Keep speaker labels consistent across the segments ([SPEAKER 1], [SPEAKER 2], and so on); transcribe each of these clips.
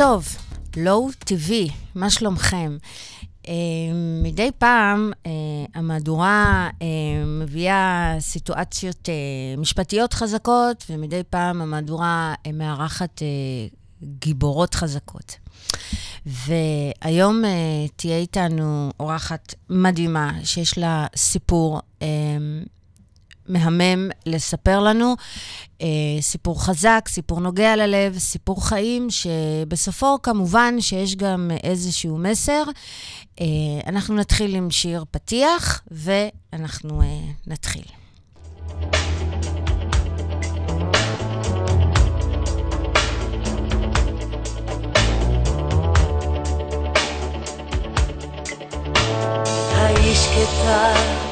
[SPEAKER 1] טוב, לואו טבעי, מה שלומכם? Uh, מדי פעם uh, המהדורה uh, מביאה סיטואציות uh, משפטיות חזקות, ומדי פעם המהדורה uh, מארחת uh, גיבורות חזקות. והיום uh, תהיה איתנו אורחת מדהימה, שיש לה סיפור uh, מהמם לספר לנו. אה, סיפור חזק, סיפור נוגע ללב, סיפור חיים, שבסופו כמובן שיש גם איזשהו מסר. אה, אנחנו נתחיל עם שיר פתיח, ואנחנו אה, נתחיל.
[SPEAKER 2] האיש כתב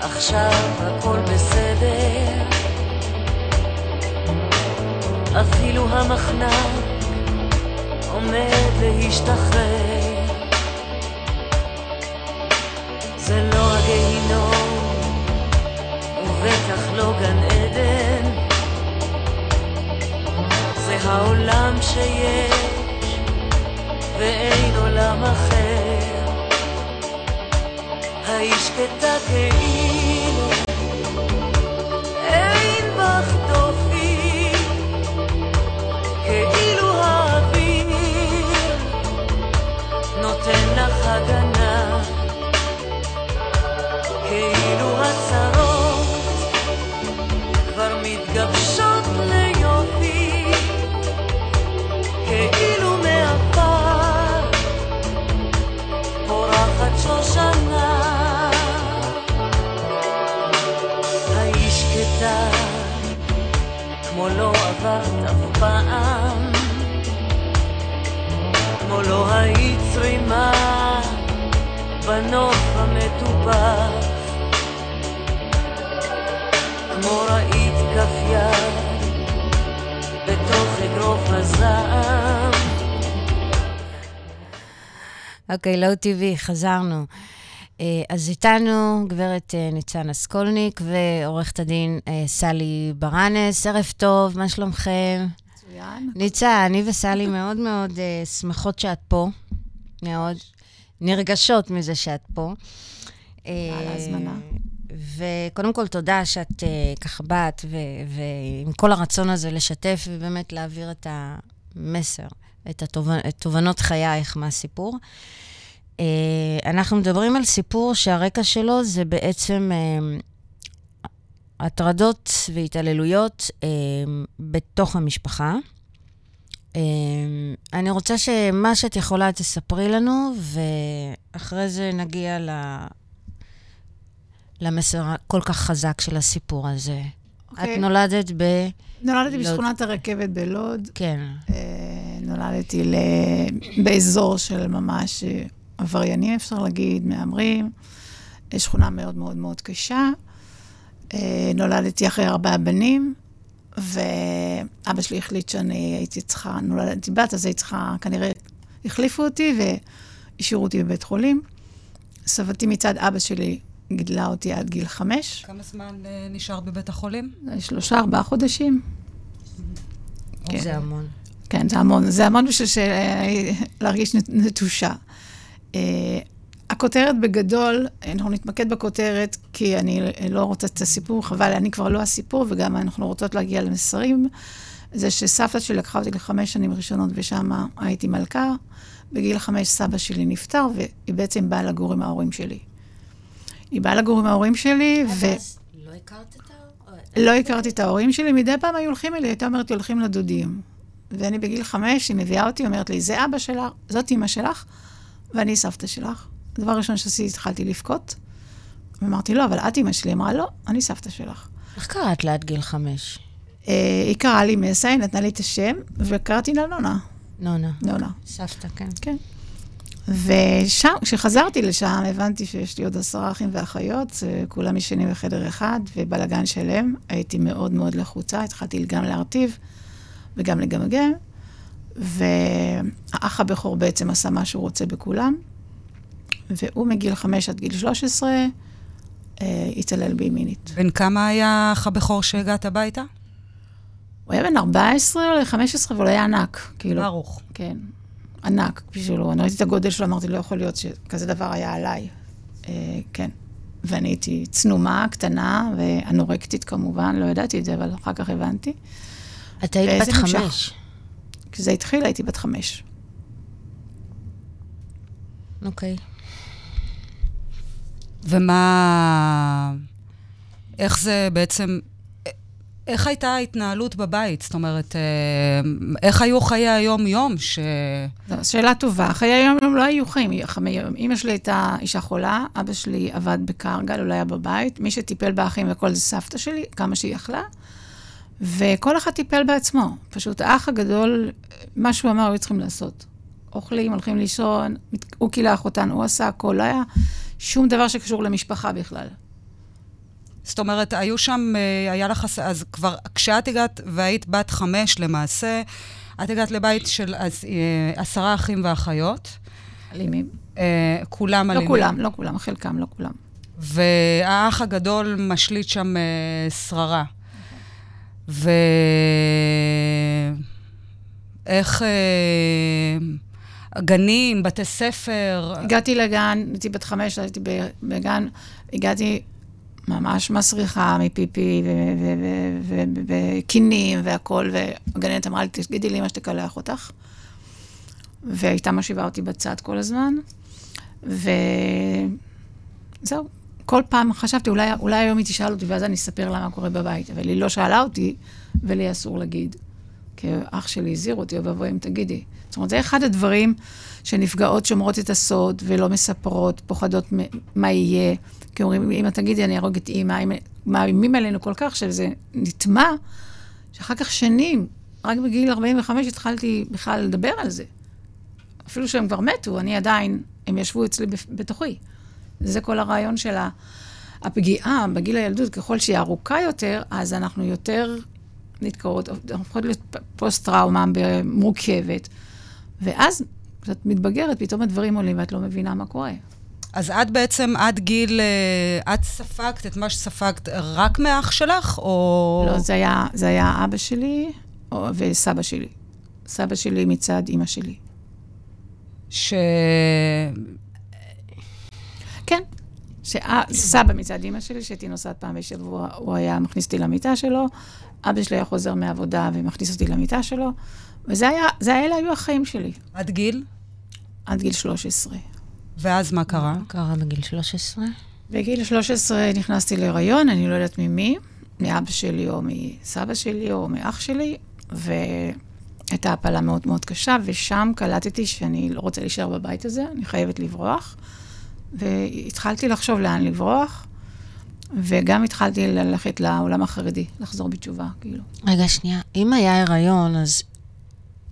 [SPEAKER 2] עכשיו הכל בסדר. אפילו המחנק עומד להשתחרר. זה לא הגיהינום ובטח לא גן עדן. זה העולם שיש ואין עולם אחר. האיש קטע
[SPEAKER 1] אוקיי, לא טבעי, חזרנו. אה, אז איתנו גברת אה, ניצן אסקולניק ועורכת הדין אה, סלי ברנס. ערב טוב, מה שלומכם?
[SPEAKER 3] מצוין.
[SPEAKER 1] ניצן, אני וסלי מאוד מאוד שמחות שאת פה. מאוד נרגשות מזה שאת פה.
[SPEAKER 3] על ההזמנה.
[SPEAKER 1] וקודם כל, תודה שאת ככה באת, ועם כל הרצון הזה לשתף ובאמת להעביר את המסר, את התובנות חייך מהסיפור. Uh, אנחנו מדברים על סיפור שהרקע שלו זה בעצם uh, הטרדות והתעללויות uh, בתוך המשפחה. אני רוצה שמה שאת יכולה תספרי לנו, ואחרי זה נגיע ל... למסר הכל כך חזק של הסיפור הזה. Okay. את
[SPEAKER 3] אוקיי.
[SPEAKER 1] נולדת ב...
[SPEAKER 3] נולדתי לוד... בשכונת הרכבת בלוד.
[SPEAKER 1] כן. Uh,
[SPEAKER 3] נולדתי ל... באזור של ממש... עבריינים, אפשר להגיד, מהמרים. שכונה מאוד מאוד מאוד קשה. אה, נולדתי אחרי ארבעה בנים, ואבא שלי החליט שאני הייתי צריכה, נולדתי בת, אז הייתי צריכה, כנראה החליפו אותי והשאירו אותי בבית חולים. סבתי מצד אבא שלי גידלה אותי עד גיל חמש.
[SPEAKER 4] כמה זמן אה, נשארת בבית החולים?
[SPEAKER 3] שלושה, ארבעה חודשים.
[SPEAKER 1] כן. זה המון.
[SPEAKER 3] כן, זה המון. זה המון בשביל להרגיש נטושה. Uh, הכותרת בגדול, אנחנו נתמקד בכותרת, כי אני לא רוצה את הסיפור, חבל, אני כבר לא הסיפור, וגם אנחנו רוצות להגיע למסרים. זה שסבתא שלי לקחה אותי לחמש שנים ראשונות, ושם הייתי מלכה. בגיל חמש סבא שלי נפטר, והיא בעצם באה לגור עם ההורים שלי. היא באה לגור עם ההורים שלי,
[SPEAKER 1] ו... לא הכרת את ההורים?
[SPEAKER 3] לא הכרתי את ההורים שלי, מדי פעם היו הולכים אלי, הייתה אומרת לי, הולכים לדודים. ואני בגיל חמש, היא מביאה אותי, אומרת לי, זה אבא שלך, זאת אימא שלך. ואני סבתא שלך. הדבר הראשון שעשיתי, התחלתי לבכות. ואמרתי, לא, אבל את אימא שלי. אמרה, לא, אני סבתא שלך.
[SPEAKER 1] איך קראת לה עד גיל חמש?
[SPEAKER 3] אה, היא קראה לי מסה, היא נתנה לי את השם, וקראתי לה נונה.
[SPEAKER 1] נונה.
[SPEAKER 3] נונה.
[SPEAKER 1] סבתא, כן.
[SPEAKER 3] כן. ושם, כשחזרתי לשם, הבנתי שיש לי עוד עשרה אחים ואחיות, כולם ישנים בחדר אחד, ובלאגן שלם. הייתי מאוד מאוד לחוצה, התחלתי גם להרטיב וגם לגמגם. והאח הבכור בעצם עשה מה שהוא רוצה בכולם, והוא מגיל 5 עד גיל 13 אה, התעלל בי מינית.
[SPEAKER 4] בן כמה היה האח הבכור שהגעת הביתה?
[SPEAKER 3] הוא היה בן 14 או 15, אבל הוא היה ענק. כאילו,
[SPEAKER 4] ברוך.
[SPEAKER 3] כן, ענק בשבילו. אני ראיתי את הגודל שלו, אמרתי, לא יכול להיות שכזה דבר היה עליי. אה, כן. ואני הייתי צנומה, קטנה, ואנורקטית כמובן, לא ידעתי את זה, אבל אחר כך הבנתי.
[SPEAKER 1] את היית בת. חמש.
[SPEAKER 3] כשזה התחיל הייתי בת חמש.
[SPEAKER 1] אוקיי.
[SPEAKER 4] ומה... איך זה בעצם... איך הייתה ההתנהלות בבית? זאת אומרת, אה, איך היו חיי היום-יום ש...
[SPEAKER 3] זו שאלה טובה. חיי היום לא היו חיים. אמא שלי הייתה אישה חולה, אבא שלי עבד בקרגל, הוא לא היה בבית. מי שטיפל באחים וכל זה סבתא שלי, כמה שהיא יכלה. וכל אחד טיפל בעצמו. פשוט האח הגדול, מה שהוא אמר, היו צריכים לעשות. אוכלים, הולכים לישון, הוא קילח אותנו, הוא עשה הכל, לא היה שום דבר שקשור למשפחה בכלל.
[SPEAKER 4] זאת אומרת, היו שם, אה, היה לך... אז כבר, כשאת הגעת והיית בת חמש למעשה, את הגעת לבית של אז, אה, עשרה אחים ואחיות.
[SPEAKER 3] אלימים.
[SPEAKER 4] אה, כולם
[SPEAKER 3] לא
[SPEAKER 4] אלימים.
[SPEAKER 3] כולם, לא כולם, חלקם, לא כולם.
[SPEAKER 4] והאח הגדול משליט שם אה, שררה. איך... אה, גנים, בתי ספר,
[SPEAKER 3] הגעתי לגן, הייתי בת חמש, הייתי בגן, הגעתי ממש מסריחה מפיפי וקינים והכול, והגננת אמרה לי, תגידי לאמא שתקלח אותך. והייתה מושיבה אותי בצד כל הזמן, וזהו. כל פעם חשבתי, אולי, אולי היום היא תשאל אותי, ואז אני אספר לה מה קורה בבית. אבל היא לא שאלה אותי, ולי אסור להגיד. כי אח שלי הזהיר אותי, אוי ואבוי אם תגידי. זאת אומרת, זה אחד הדברים שנפגעות שומרות את הסוד ולא מספרות, פוחדות מה יהיה. כי אומרים, אמא תגידי, אני אהרוג את אימא, אם- מאיימים עלינו כל כך שזה נטמע, שאחר כך שנים, רק בגיל 45 התחלתי בכלל לדבר על זה. אפילו שהם כבר מתו, אני עדיין, הם ישבו אצלי בתוכי. זה כל הרעיון של הפגיעה בגיל הילדות, ככל שהיא ארוכה יותר, אז אנחנו יותר נתקעות, הופכות להיות פוסט-טראומה מורכבת. ואז, כשאת מתבגרת, פתאום הדברים עולים ואת לא מבינה מה קורה.
[SPEAKER 4] אז את בעצם, עד גיל... אה, את ספגת את מה שספגת רק מאח שלך, או...
[SPEAKER 3] לא, זה היה, זה היה אבא שלי או- וסבא שלי. סבא שלי מצד אימא שלי.
[SPEAKER 4] ש...
[SPEAKER 3] כן. סבא מצד אימא שלי, שהייתי נוסעת פעם בשבוע, הוא היה מכניס אותי למיטה שלו, אבא שלי היה חוזר מעבודה ומכניס אותי למיטה שלו, וזה היה, זה אלה היו החיים שלי,
[SPEAKER 4] עד גיל?
[SPEAKER 3] עד גיל 13.
[SPEAKER 4] ואז מה קרה?
[SPEAKER 1] מה קרה בגיל 13?
[SPEAKER 3] בגיל 13 נכנסתי להיריון, אני לא יודעת ממי, מאבא שלי או מסבא שלי או מאח שלי, והייתה הפלה מאוד מאוד קשה, ושם קלטתי שאני לא רוצה להישאר בבית הזה, אני חייבת לברוח. והתחלתי לחשוב לאן לברוח, וגם התחלתי ללכת לעולם החרדי, לחזור בתשובה, כאילו.
[SPEAKER 1] רגע, שנייה. אם היה הריון, אז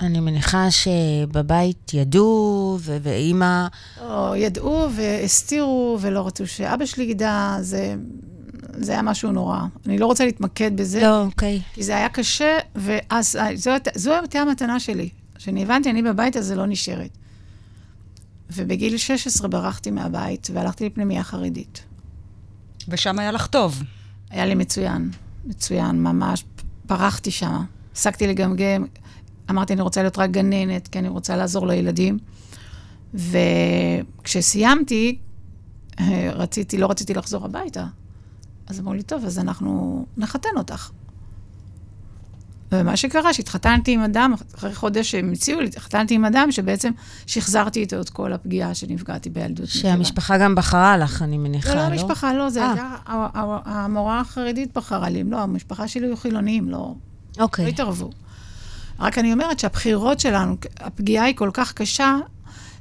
[SPEAKER 1] אני מניחה שבבית ידעו, ו- ואימא...
[SPEAKER 3] לא, ידעו והסתירו ולא רצו שאבא שלי ידע, זה, זה היה משהו נורא. אני לא רוצה להתמקד בזה.
[SPEAKER 1] לא, אוקיי.
[SPEAKER 3] כי זה היה קשה, ואז זו הייתה המתנה שלי. כשאני הבנתי, אני בבית הזה לא נשארת. ובגיל 16 ברחתי מהבית והלכתי לפנימייה חרדית.
[SPEAKER 4] ושם היה לך טוב.
[SPEAKER 3] היה לי מצוין, מצוין, ממש. פרחתי שם. הפסקתי לגמגם, אמרתי, אני רוצה להיות רק גננת, כי אני רוצה לעזור לילדים. וכשסיימתי, אה, רציתי, לא רציתי לחזור הביתה. אז אמרו לי, טוב, אז אנחנו נחתן אותך. ומה שקרה, שהתחתנתי עם אדם, אחרי חודש שהם הציעו לי, התחתנתי עם אדם שבעצם שחזרתי איתו את כל הפגיעה שנפגעתי בילדות. מכירה.
[SPEAKER 1] שהמשפחה גם בחרה לך, אני מניחה,
[SPEAKER 3] לא,
[SPEAKER 1] לא?
[SPEAKER 3] לא, המשפחה לא, זה
[SPEAKER 1] אה.
[SPEAKER 3] היה, ה- ה- המורה החרדית בחרה לי, לא, המשפחה שלי היו חילונים, לא, לא
[SPEAKER 1] אוקיי.
[SPEAKER 3] התערבו. רק אני אומרת שהבחירות שלנו, הפגיעה היא כל כך קשה,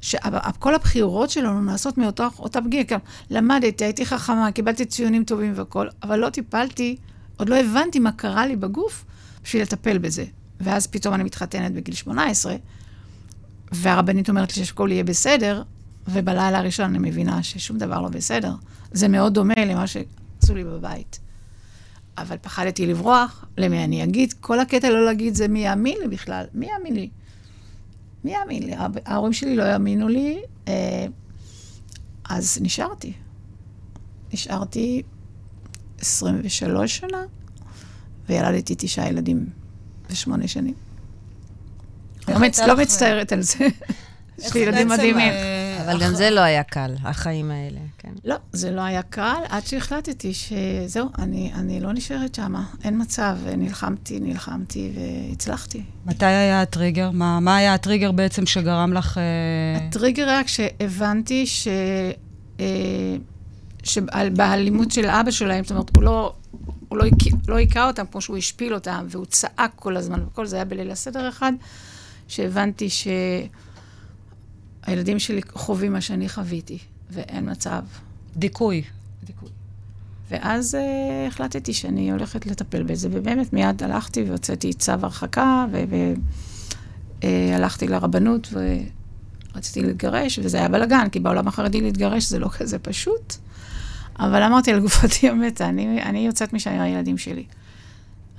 [SPEAKER 3] שכל הבחירות שלנו נעשות מאותה אותה פגיעה. גם למדתי, הייתי חכמה, קיבלתי ציונים טובים והכול, אבל לא טיפלתי, עוד לא הבנתי מה קרה לי בגוף בשביל לטפל בזה. ואז פתאום אני מתחתנת בגיל 18, והרבנית אומרת לי שהכל יהיה בסדר, ובלילה הראשון אני מבינה ששום דבר לא בסדר. זה מאוד דומה למה שעשו לי בבית. אבל פחדתי לברוח, למי אני אגיד? כל הקטע לא להגיד זה מי יאמין לי בכלל. מי יאמין לי? מי יאמין לי? ההורים שלי לא יאמינו לי, אה, אז נשארתי. נשארתי 23 שנה, וילדתי תשעה ילדים. ושמונה שנים. לא, מצ... לא מצטערת על זה. יש לי ילדים מדהימים.
[SPEAKER 4] אה,
[SPEAKER 1] אבל גם זה לא היה קל, החיים האלה, כן.
[SPEAKER 3] לא, זה לא היה קל, עד שהחלטתי שזהו, אני, אני לא נשארת שם, אין מצב. נלחמתי, נלחמתי והצלחתי.
[SPEAKER 4] מתי היה הטריגר? מה, מה היה הטריגר בעצם שגרם לך... אה,
[SPEAKER 3] הטריגר היה כשהבנתי ש... אה, שבאלימות של אבא שלהם, זאת אומרת, הוא לא, הוא לא, הכי- לא היכה אותם כמו שהוא השפיל אותם, והוא צעק כל הזמן, וכל זה היה בליל הסדר אחד, שהבנתי שהילדים שלי חווים מה שאני חוויתי, ואין מצב.
[SPEAKER 4] דיכוי.
[SPEAKER 3] דיכוי. ואז uh, החלטתי שאני הולכת לטפל בזה, ובאמת מיד הלכתי והוצאתי צו הרחקה, והלכתי לרבנות ורציתי להתגרש, וזה היה בלאגן, כי בעולם החרדי להתגרש זה לא כזה פשוט. אבל אמרתי על גופתי המתה, אני, אני יוצאת משם עם הילדים שלי.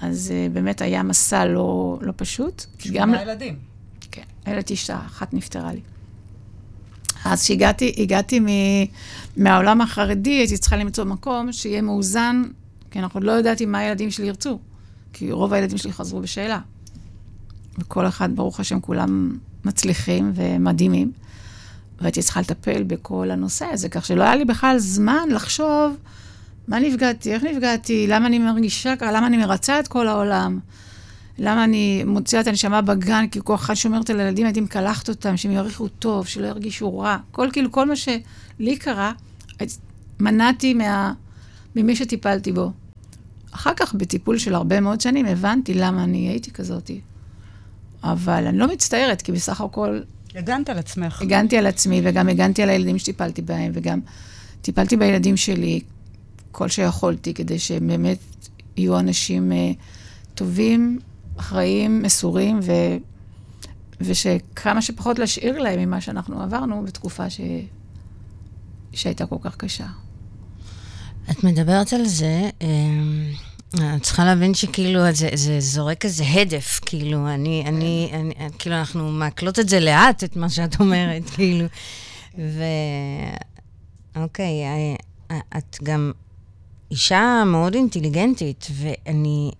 [SPEAKER 3] אז uh, באמת היה מסע לא, לא פשוט.
[SPEAKER 4] שמונה ילדים.
[SPEAKER 3] כן, הילד אישה, אחת נפטרה לי. אז כשהגעתי, מ, מהעולם החרדי, הייתי צריכה למצוא מקום שיהיה מאוזן, כי אנחנו עוד לא ידעתי מה הילדים שלי ירצו, כי רוב הילדים שלי חזרו בשאלה. וכל אחד, ברוך השם, כולם מצליחים ומדהימים. והייתי צריכה לטפל בכל הנושא הזה, כך שלא היה לי בכלל זמן לחשוב מה נפגעתי, איך נפגעתי, למה אני מרגישה ככה, למה אני מרצה את כל העולם. למה אני מוציאה את הנשמה בגן, כי כל אחד שומרת על הילדים, הייתי מקלחת אותם, שהם ירגישו טוב, שלא ירגישו רע. כל, כאילו, כל מה שלי קרה, מנעתי מה, ממי שטיפלתי בו. אחר כך, בטיפול של הרבה מאוד שנים, הבנתי למה אני הייתי כזאתי. אבל אני לא מצטערת, כי בסך הכל
[SPEAKER 4] הגנת על עצמך.
[SPEAKER 3] הגנתי על עצמי, וגם הגנתי על הילדים שטיפלתי בהם, וגם טיפלתי בילדים שלי כל שיכולתי, כדי שהם באמת יהיו אנשים uh, טובים, אחראיים, מסורים, ו... ושכמה שפחות להשאיר להם ממה שאנחנו עברנו בתקופה ש... שהייתה כל כך קשה.
[SPEAKER 1] את מדברת על זה, אמ, את צריכה להבין שכאילו זה, זה זורק איזה הדף, כאילו, אני, אני, אני, כאילו, אנחנו מעכלות את זה לאט, את מה שאת אומרת, כאילו. ו... אוקיי, אה, את גם אישה מאוד אינטליגנטית, ואני...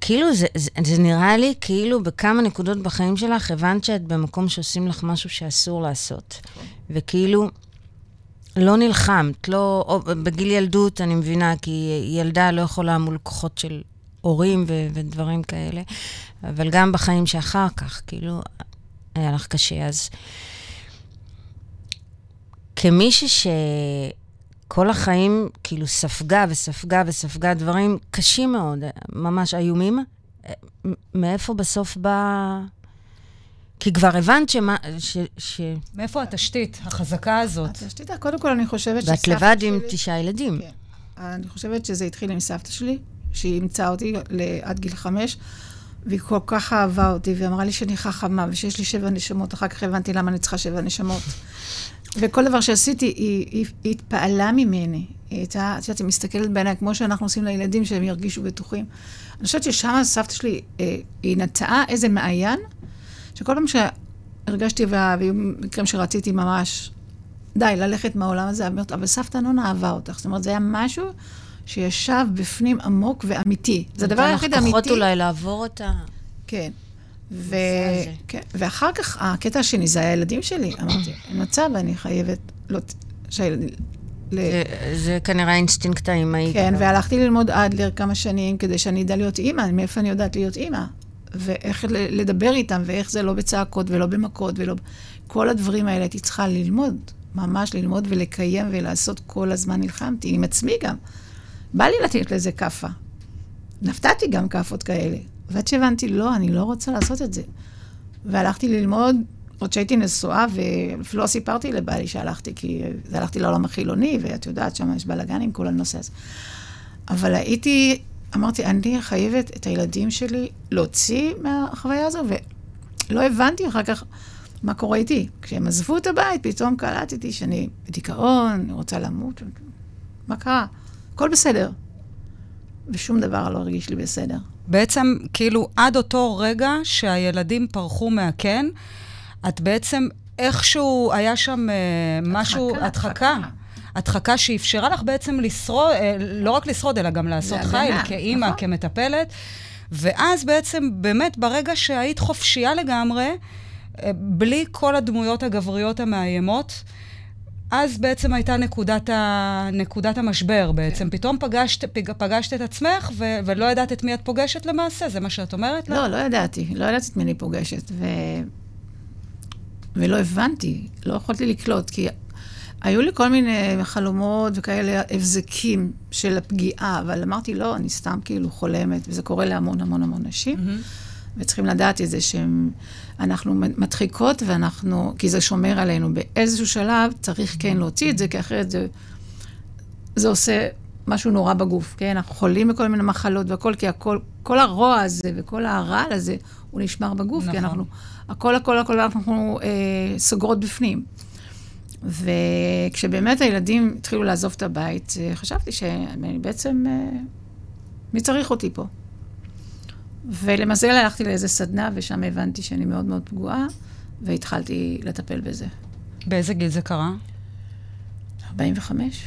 [SPEAKER 1] כאילו, זה, זה, זה נראה לי כאילו בכמה נקודות בחיים שלך הבנת שאת במקום שעושים לך משהו שאסור לעשות. וכאילו, לא נלחמת, לא... או, בגיל ילדות, אני מבינה, כי ילדה לא יכולה מול כוחות של הורים ו- ודברים כאלה, אבל גם בחיים שאחר כך, כאילו, היה לך קשה. אז כמישהי שכל החיים כאילו ספגה וספגה וספגה דברים קשים מאוד, ממש איומים, מאיפה בסוף בא... כי כבר הבנת שמה... ש... ש...
[SPEAKER 4] מאיפה התשתית החזקה הזאת?
[SPEAKER 3] התשתית, קודם כל, אני חושבת שסבתא
[SPEAKER 1] ואת
[SPEAKER 3] שלי...
[SPEAKER 1] לבד עם תשעה ילדים.
[SPEAKER 3] כן. אני חושבת שזה התחיל עם סבתא שלי, שהיא אימצה אותי עד גיל חמש, והיא כל כך אהבה אותי, והיא אמרה לי שאני חכמה, ושיש לי שבע נשמות, אחר כך הבנתי למה אני צריכה שבע נשמות. וכל דבר שעשיתי, היא, היא, היא התפעלה ממני. היא הייתה, את יודעת, היא מסתכלת בעיניי, כמו שאנחנו עושים לילדים, שהם ירגישו בטוחים. אני חושבת ששם סבתא שלי, אה, היא נטעה איזה מעיין, שכל פעם שהרגשתי, וה- והיו מקרים שרציתי ממש, די, ללכת מהעולם הזה, אמרת, אבל סבתא נונה אהבה אותך. זאת אומרת, זה היה משהו שישב בפנים עמוק ואמיתי. זה הדבר היחיד האמיתי.
[SPEAKER 1] אולי לעבור אותה.
[SPEAKER 3] כן. ו... כן. ואחר כך, הקטע השני זה הילדים שלי. אמרתי, אין מצב, אני חייבת... לא... שהילדים... ל...
[SPEAKER 1] זה, זה כנראה האינסטינקט האימהי.
[SPEAKER 3] כן, והלכתי ללמוד אדלר כמה שנים כדי שאני אדע להיות אימא, מאיפה אני יודעת להיות אימא. ואיך לדבר איתם, ואיך זה לא בצעקות ולא במכות ולא... כל הדברים האלה הייתי צריכה ללמוד, ממש ללמוד ולקיים ולעשות כל הזמן נלחמתי, עם עצמי גם. בא לי לתת לזה כאפה. נתתי גם כאפות כאלה. ועד שהבנתי, לא, אני לא רוצה לעשות את זה. והלכתי ללמוד, עוד שהייתי נשואה, ואפילו לא סיפרתי לבעלי שהלכתי, כי הלכתי לעולם החילוני, ואת יודעת, שם יש בלאגן עם כל הנושא הזה. אבל הייתי, אמרתי, אני חייבת את הילדים שלי להוציא מהחוויה הזו, ולא הבנתי אחר כך מה קורה איתי. כשהם עזבו את הבית, פתאום קלטתי שאני בדיכאון, אני רוצה למות. מה קרה? הכל בסדר. ושום דבר לא הרגיש לי בסדר.
[SPEAKER 4] בעצם, כאילו, עד אותו רגע שהילדים פרחו מהקן, את בעצם, איכשהו היה שם אה, משהו,
[SPEAKER 3] הדחקה,
[SPEAKER 4] הדחקה.
[SPEAKER 3] הדחקה.
[SPEAKER 4] שאפשרה לך בעצם לשרוד, אה, לא רק לשרוד, אלא גם לעשות חיל, כאימא,
[SPEAKER 3] נכון.
[SPEAKER 4] כמטפלת. ואז בעצם, באמת, ברגע שהיית חופשייה לגמרי, אה, בלי כל הדמויות הגבריות המאיימות, אז בעצם הייתה נקודת, ה... נקודת המשבר בעצם. כן. פתאום פגשת, פג... פגשת את עצמך ו... ולא ידעת את מי את פוגשת למעשה, זה מה שאת אומרת?
[SPEAKER 3] לא, לא ידעתי. לא ידעתי את מי אני פוגשת. ו... ולא הבנתי, לא יכולתי לקלוט, כי היו לי כל מיני חלומות וכאלה הבזקים של הפגיעה, אבל אמרתי, לא, אני סתם כאילו חולמת, וזה קורה להמון המון המון נשים, mm-hmm. וצריכים לדעת את זה שאנחנו מדחיקות ואנחנו, כי זה שומר עלינו. באיזשהו שלב צריך כן להוציא את זה, כי אחרת זה, זה עושה משהו נורא בגוף, כן? אנחנו חולים בכל מיני מחלות והכול, כי הכל, כל הרוע הזה וכל הרעל הזה, הוא נשמר בגוף, נכון. כי אנחנו, הכל, הכל, הכל, אנחנו אה, סוגרות בפנים. וכשבאמת הילדים התחילו לעזוב את הבית, אה, חשבתי שאני בעצם, אה, מי צריך אותי פה? ולמזל הלכתי לאיזה סדנה, ושם הבנתי שאני מאוד מאוד פגועה, והתחלתי לטפל בזה.
[SPEAKER 4] באיזה גיל זה קרה?
[SPEAKER 3] 45.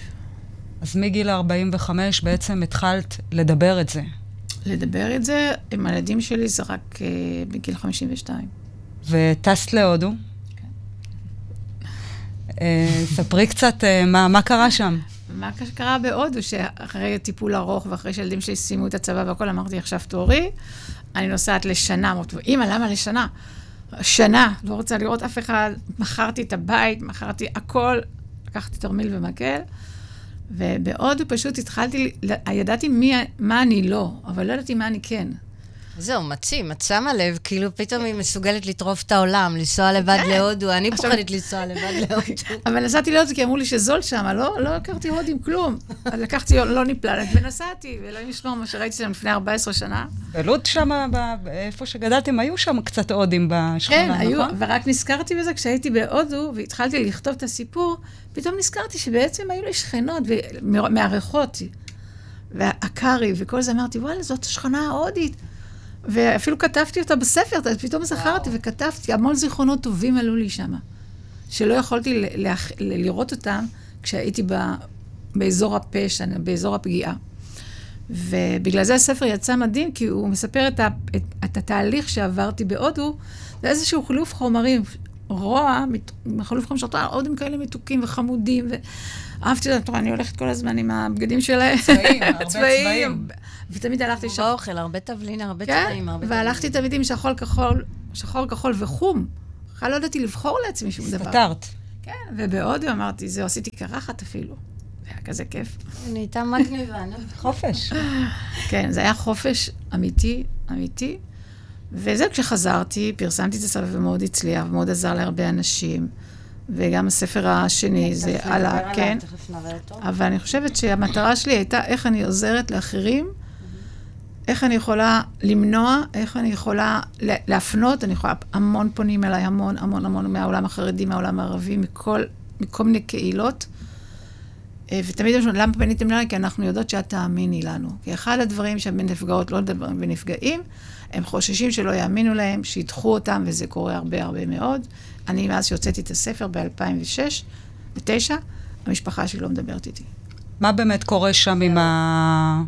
[SPEAKER 4] אז מגיל 45 בעצם התחלת לדבר את זה.
[SPEAKER 3] לדבר את זה עם הילדים שלי זה רק uh, בגיל 52.
[SPEAKER 4] וטסת להודו? אה, ספרי קצת אה, מה, מה קרה שם.
[SPEAKER 3] מה שקרה בהודו, שאחרי טיפול ארוך ואחרי שילדים שלי סיימו את הצבא והכול, אמרתי, עכשיו תורי, אני נוסעת לשנה. אמרתי, אימא, למה לשנה? שנה, לא רוצה לראות אף אחד, מכרתי את הבית, מכרתי הכל, לקחתי תרמיל ומקל, ובהודו פשוט התחלתי, ידעתי מי, מה אני לא, אבל לא ידעתי מה אני כן.
[SPEAKER 1] זהו, מצים, את שמה לב, כאילו פתאום היא מסוגלת לטרוף את העולם, לנסוע לבד כן. להודו, אני פוחדת לנסוע לבד להודו.
[SPEAKER 3] אבל נסעתי להודו כי אמרו לי שזול שם, לא, לא לקחתי הודים כלום. לקחתי לא נפלנת ונסעתי, ואלוהים ישמור מה שראיתי שם לפני 14 שנה.
[SPEAKER 4] בלוד שם, איפה שגדלתם, היו שם קצת הודים בשכונה,
[SPEAKER 3] נכון? כן, היו, ורק נזכרתי בזה כשהייתי בהודו, והתחלתי לכתוב את הסיפור, פתאום נזכרתי שבעצם היו לי שכנות מארחות, והקארי וכל זה, אמרתי, וואלה, זאת השכונה ההודית. ואפילו כתבתי אותה בספר, פתאום זכרתי וכתבתי, המון זיכרונות טובים עלו לי שם, שלא יכולתי. לראות אותם כשהייתי ב... באזור הפשע, באזור הפגיעה. ובגלל זה הספר יצא מדהים, כי הוא מספר את, ה... את... את התהליך שעברתי בהודו, זה איזשהו חילוף חומרים, רוע, חילוף חומרים של הודים כאלה מתוקים וחמודים, ואהבתי אותם, אני הולכת כל הזמן עם הבגדים שלהם.
[SPEAKER 4] צבעים, הרבה צבעים.
[SPEAKER 3] ותמיד הלכתי
[SPEAKER 1] שם. באוכל, הרבה תבלין, הרבה כן, צבעים, הרבה
[SPEAKER 3] תבלין. והלכתי תמיד עם שחור כחול, שחור כחול וחום. בכלל לא ידעתי לבחור לעצמי שום דבר.
[SPEAKER 4] סתרת.
[SPEAKER 3] כן, ובהודו אמרתי, זהו, עשיתי קרחת אפילו. זה היה כזה כיף.
[SPEAKER 1] נהייתה מגניבה, נו.
[SPEAKER 4] חופש.
[SPEAKER 3] כן, זה היה חופש אמיתי, אמיתי. וזהו, כשחזרתי, פרסמתי את הספר ומאוד הצליח, ומאוד עזר להרבה אנשים. וגם הספר השני, כן, זה על ה... כן. אבל אני חושבת שהמטרה שלי הייתה איך אני עוזרת לאחרים איך אני יכולה למנוע, איך אני יכולה להפנות, אני יכולה, המון פונים אליי, המון, המון, המון מהעולם החרדי, מהעולם הערבי, מכל, מכל מיני קהילות. אה, ותמיד הם שואלים, למה פניתם אליי? כי אנחנו יודעות שאת תאמיני לנו. כי אחד הדברים שהנפגעות לא מדברים ונפגעים, הם חוששים שלא יאמינו להם, שידחו אותם, וזה קורה הרבה הרבה מאוד. אני, מאז שהוצאתי את הספר ב-2006 ו-2009, המשפחה שלי לא מדברת איתי.
[SPEAKER 4] מה באמת קורה שם עם ה...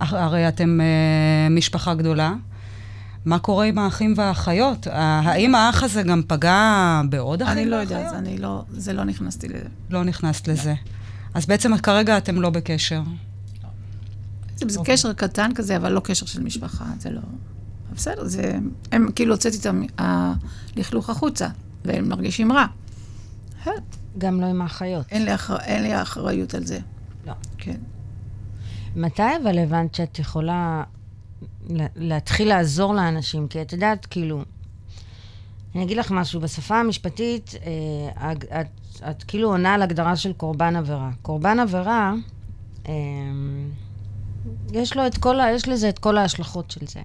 [SPEAKER 4] הרי אתם uh, משפחה גדולה. מה קורה עם האחים והאחיות? האם האח הזה גם פגע בעוד אחים
[SPEAKER 3] ואחיות? אני לא יודעת, אני לא, זה לא נכנסתי לזה.
[SPEAKER 4] לא נכנסת לזה. אז בעצם כרגע אתם לא בקשר.
[SPEAKER 3] זה, זה קשר קטן כזה, אבל לא קשר של משפחה, זה לא... בסדר, זה... הם כאילו הוצאתי את הלכלוך החוצה, והם מרגישים רע.
[SPEAKER 1] גם לא עם האחיות.
[SPEAKER 3] אין לי, אחר... אין לי אחריות על זה.
[SPEAKER 1] לא.
[SPEAKER 3] כן.
[SPEAKER 1] מתי אבל הבנת שאת יכולה להתחיל לעזור לאנשים? כי את יודעת, כאילו, אני אגיד לך משהו, בשפה המשפטית, אה, את, את, את כאילו עונה על הגדרה של קורבן עבירה. קורבן עבירה, אה, יש, לו את כל, יש לזה את כל ההשלכות של זה.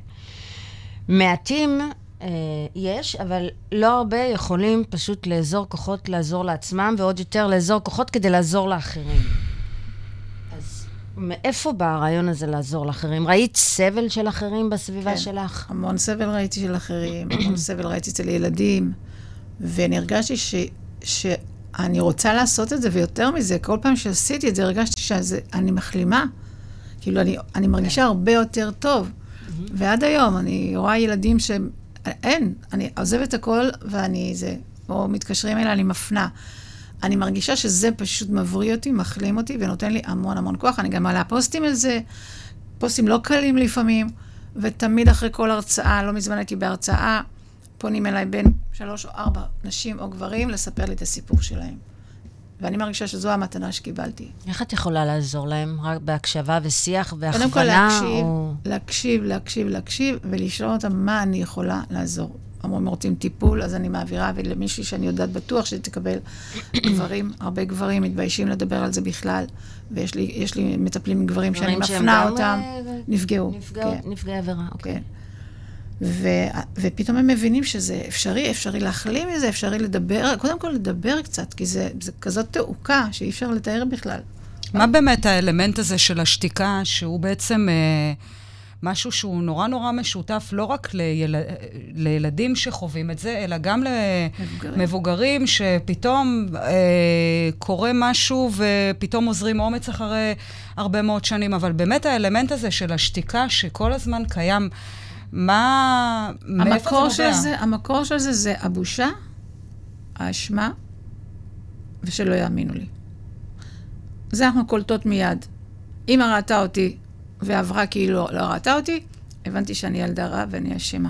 [SPEAKER 1] מעטים אה, יש, אבל לא הרבה יכולים פשוט לאזור כוחות לעזור לעצמם, ועוד יותר לאזור כוחות כדי לעזור לאחרים. מאיפה בא הרעיון הזה לעזור לאחרים? ראית סבל של אחרים בסביבה
[SPEAKER 3] כן,
[SPEAKER 1] שלך?
[SPEAKER 3] המון סבל ראיתי של אחרים, המון סבל ראיתי אצל ילדים, ואני הרגשתי ש, שאני רוצה לעשות את זה, ויותר מזה, כל פעם שעשיתי את זה, הרגשתי שאני מחלימה. כאילו, אני, אני מרגישה הרבה יותר טוב. ועד היום אני רואה ילדים שהם... אין, אני עוזבת הכל ואני זה, או מתקשרים אליי, אני מפנה. אני מרגישה שזה פשוט מבריא אותי, מחלים אותי ונותן לי המון המון כוח. אני גם מעלה פוסטים על זה, פוסטים לא קלים לפעמים, ותמיד אחרי כל הרצאה, לא מזמן הייתי בהרצאה, פונים אליי בין שלוש או ארבע נשים או גברים לספר לי את הסיפור שלהם. ואני מרגישה שזו המתנה שקיבלתי.
[SPEAKER 1] איך את יכולה לעזור להם? רק בהקשבה ושיח והכוונה?
[SPEAKER 3] קודם כל להקשיב,
[SPEAKER 1] או...
[SPEAKER 3] להקשיב, להקשיב, להקשיב, ולשאול אותם מה אני יכולה לעזור. אמרו, הם רוצים טיפול, אז אני מעבירה, ולמישהי שאני יודעת בטוח שתקבל גברים, הרבה גברים מתביישים לדבר על זה בכלל, ויש לי, יש לי מטפלים גברים שאני מפנה אותם,
[SPEAKER 1] אה,
[SPEAKER 3] נפגעו.
[SPEAKER 1] נפגע-
[SPEAKER 3] כן.
[SPEAKER 1] נפגעי עבירה, אוקיי.
[SPEAKER 3] כן. ו- ופתאום הם מבינים שזה אפשרי, אפשרי להחלים מזה, אפשרי לדבר, קודם כל לדבר קצת, כי זה, זה כזאת תעוקה שאי אפשר לתאר בכלל.
[SPEAKER 4] מה באמת האלמנט הזה של השתיקה, שהוא בעצם אה, משהו שהוא נורא נורא משותף, לא רק ליל... לילדים שחווים את זה, אלא גם
[SPEAKER 3] מבוגרים.
[SPEAKER 4] למבוגרים שפתאום אה, קורה משהו ופתאום עוזרים אומץ אחרי הרבה מאוד שנים. אבל באמת האלמנט הזה של השתיקה שכל הזמן קיים, מה...
[SPEAKER 3] המקור
[SPEAKER 4] זה
[SPEAKER 3] של
[SPEAKER 4] נובע?
[SPEAKER 3] זה, המקור של זה זה הבושה, האשמה, ושלא יאמינו לי. זה אנחנו קולטות מיד. אמא ראתה אותי ועברה כאילו לא, ראתה אותי, הבנתי שאני ילדה רע ואני אשמה.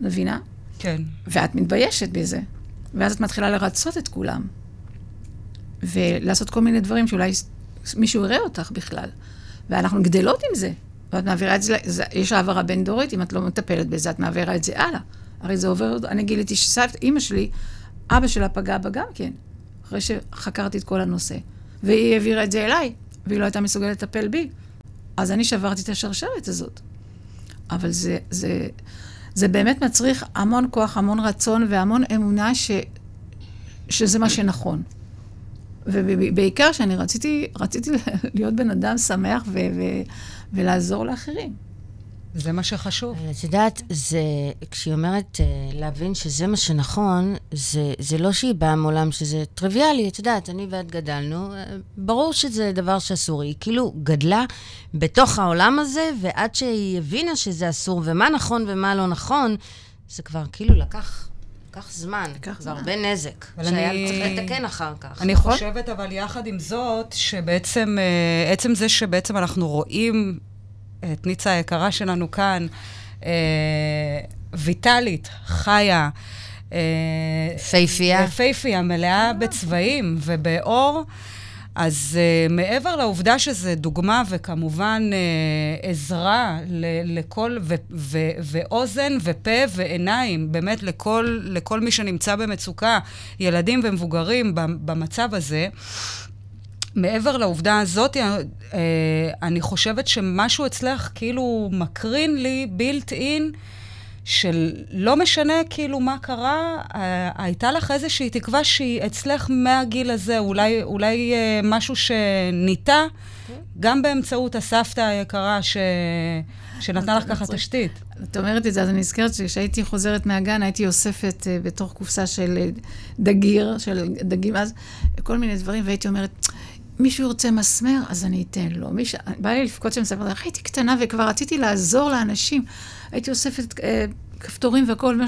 [SPEAKER 3] מבינה?
[SPEAKER 4] כן.
[SPEAKER 3] ואת מתביישת בזה. ואז את מתחילה לרצות את כולם. ולעשות כל מיני דברים שאולי מישהו יראה אותך בכלל. ואנחנו גדלות עם זה. ואת מעבירה את זה יש העברה בין-דורית, אם את לא מטפלת בזה, את מעבירה את זה הלאה. הרי זה עובר, אני גיליתי שסבתא, אימא שלי, אבא שלה פגע בה גם כן, אחרי שחקרתי את כל הנושא. והיא העבירה את זה אליי, והיא לא הייתה מסוגלת לטפל בי. אז אני שברתי את השרשרת הזאת. אבל זה, זה, זה באמת מצריך המון כוח, המון רצון והמון אמונה ש, שזה מה שנכון. ובעיקר שאני רציתי, רציתי להיות בן אדם שמח ו, ו, ולעזור לאחרים.
[SPEAKER 4] זה מה שחשוב.
[SPEAKER 1] אבל את יודעת, זה, כשהיא אומרת uh, להבין שזה מה שנכון, זה, זה לא שהיא באה מעולם שזה טריוויאלי. את יודעת, אני ואת גדלנו, uh, ברור שזה דבר שאסור. היא כאילו גדלה בתוך העולם הזה, ועד שהיא הבינה שזה אסור, ומה נכון ומה לא נכון, זה כבר כאילו לקח, לקח זמן.
[SPEAKER 3] לקח זמן.
[SPEAKER 1] והרבה נזק, שהיה
[SPEAKER 4] אני-
[SPEAKER 1] צריך לתקן אחר כך.
[SPEAKER 4] אני
[SPEAKER 3] נכון?
[SPEAKER 4] חושבת, אבל יחד עם זאת, שבעצם, אה, עצם זה שבעצם אנחנו רואים את ניצה היקרה שלנו כאן, אה, ויטלית, חיה, אה,
[SPEAKER 1] פייפייה.
[SPEAKER 4] יפייפייה, מלאה בצבעים ובאור. אז uh, מעבר לעובדה שזה דוגמה וכמובן uh, עזרה ל- לכל, ו- ו- ואוזן ופה ועיניים, באמת לכל, לכל מי שנמצא במצוקה, ילדים ומבוגרים במצב הזה, מעבר לעובדה הזאת, אה, אני חושבת שמשהו אצלך כאילו מקרין לי בילט אין, של לא משנה כאילו מה קרה, אה, הייתה לך איזושהי תקווה שהיא אצלך מהגיל הזה, אולי, אולי אה, משהו שניטה, גם באמצעות הסבתא היקרה ש... שנתנה לך ככה תשתית.
[SPEAKER 3] את אומרת את זה, אז אני נזכרת שכשהייתי חוזרת מהגן, הייתי אוספת בתוך קופסה של דגיר, של דגים אז, כל מיני דברים, והייתי אומרת, מישהו ירצה מסמר, אז אני אתן לו. מיש... בא לי לבכות שם ספר, הייתי קטנה וכבר רציתי לעזור לאנשים. הייתי אוספת uh, כפתורים והכול,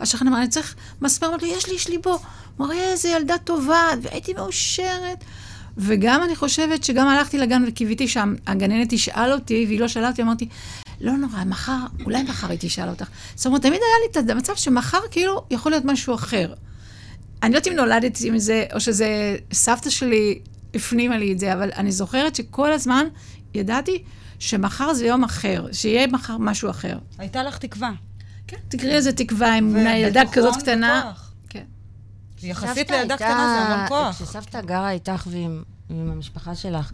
[SPEAKER 3] השכן אמר, אני צריך מסמר, אמרתי יש לי, יש לי בו. הוא איזה ילדה טובה, והייתי מאושרת. וגם אני חושבת שגם הלכתי לגן וקיוויתי שהגננת תשאל אותי, והיא לא שאלה אותי, אמרתי, לא נורא, מחר, אולי מחר היא תשאל אותך. זאת אומרת, תמיד היה לי את המצב שמחר כאילו יכול להיות משהו אחר. אני לא יודעת אם נולדתי עם זה, או שזה סבתא שלי הפנימה לי את זה, אבל אני זוכרת שכל הזמן ידעתי שמחר זה יום אחר, שיהיה מחר משהו אחר.
[SPEAKER 4] הייתה לך תקווה.
[SPEAKER 3] כן, תקראי איזה תקווה, אמונה, ילדה כזאת קטנה. כן.
[SPEAKER 4] יחסית לילדה קטנה זה המון כוח.
[SPEAKER 1] כשסבתא גרה איתך ועם עם המשפחה שלך,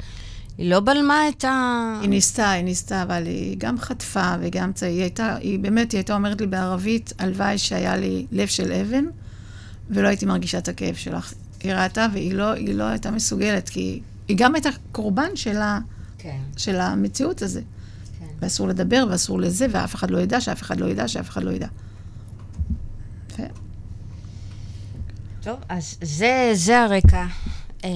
[SPEAKER 1] היא לא בלמה את ה...
[SPEAKER 3] היא ניסתה, היא ניסתה, אבל היא גם חטפה וגם. היא הייתה, היא באמת, היא הייתה אומרת לי בערבית, הלוואי שהיה לי לב של אבן, ולא הייתי מרגישה את הכאב שלך. היא ראתה והיא לא, לא הייתה מסוגלת, כי היא גם הייתה קורבן של, ה...
[SPEAKER 1] כן,
[SPEAKER 3] של המציאות הזה.
[SPEAKER 1] כן.
[SPEAKER 3] ואסור לדבר, ואסור לזה, ואף אחד לא ידע, שאף אחד לא ידע, שאף אחד לא ידע. ו...
[SPEAKER 1] טוב, אז זה, זה הרקע, אה,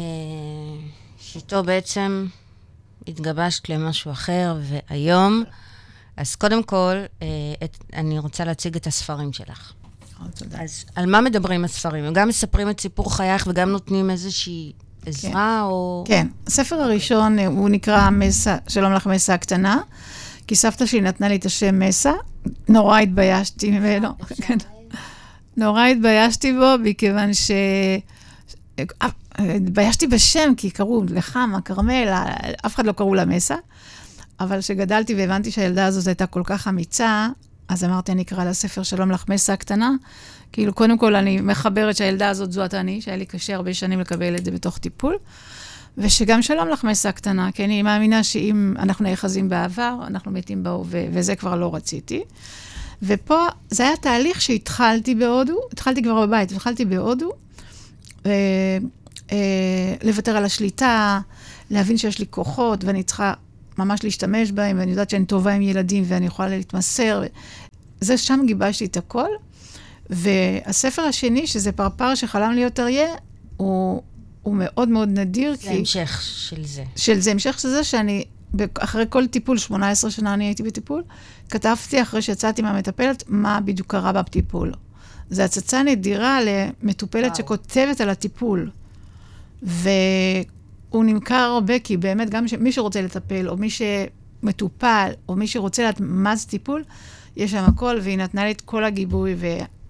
[SPEAKER 1] שאיתו בעצם התגבשת למשהו אחר, והיום אז קודם כל, אה, את, אני רוצה להציג את הספרים שלך.
[SPEAKER 3] אה, תודה.
[SPEAKER 1] אז על מה מדברים הספרים? הם גם מספרים את סיפור חייך וגם נותנים איזושהי עזרה או...
[SPEAKER 3] כן, הספר הראשון אה, הוא נקרא מסה, שלום לך מסה הקטנה, כי סבתא שלי נתנה לי את השם מסה, נורא התביישתי ממנו, כן. נורא התביישתי בו, מכיוון ש... אה, התביישתי בשם, כי קראו לחמה, כרמל, אף אחד לא קראו לה מסה, אבל כשגדלתי והבנתי שהילדה הזאת הייתה כל כך אמיצה, אז אמרתי, אני אקרא לה ספר שלום לך מסה הקטנה. כאילו, קודם כל, אני מחברת שהילדה הזאת זאת אני, שהיה לי קשה הרבה שנים לקבל את זה בתוך טיפול. ושגם שלום לך מסה הקטנה, כי אני מאמינה שאם אנחנו נאחזים בעבר, אנחנו מתים בהווה, וזה כבר לא רציתי. ופה, זה היה תהליך שהתחלתי בהודו, התחלתי כבר בבית, התחלתי בהודו, אה, אה, לוותר על השליטה, להבין שיש לי כוחות ואני צריכה ממש להשתמש בהם, ואני יודעת שאני טובה עם ילדים ואני יכולה להתמסר. זה, שם גיבשתי את הכל. והספר השני, שזה פרפר שחלם להיות אריה, הוא, הוא מאוד מאוד נדיר.
[SPEAKER 1] זה
[SPEAKER 3] כי...
[SPEAKER 1] המשך של זה.
[SPEAKER 3] של זה המשך של זה שאני, אחרי כל טיפול, 18 שנה אני הייתי בטיפול, כתבתי אחרי שיצאתי מהמטפלת, מה בדיוק קרה בטיפול. זו הצצה נדירה למטופלת
[SPEAKER 1] וואו.
[SPEAKER 3] שכותבת על הטיפול. והוא נמכר הרבה, כי באמת, גם ש- מי שרוצה לטפל, או מי שמטופל, או מי שרוצה לדעת מה זה טיפול, יש שם הכל, והיא נתנה לי את כל הגיבוי,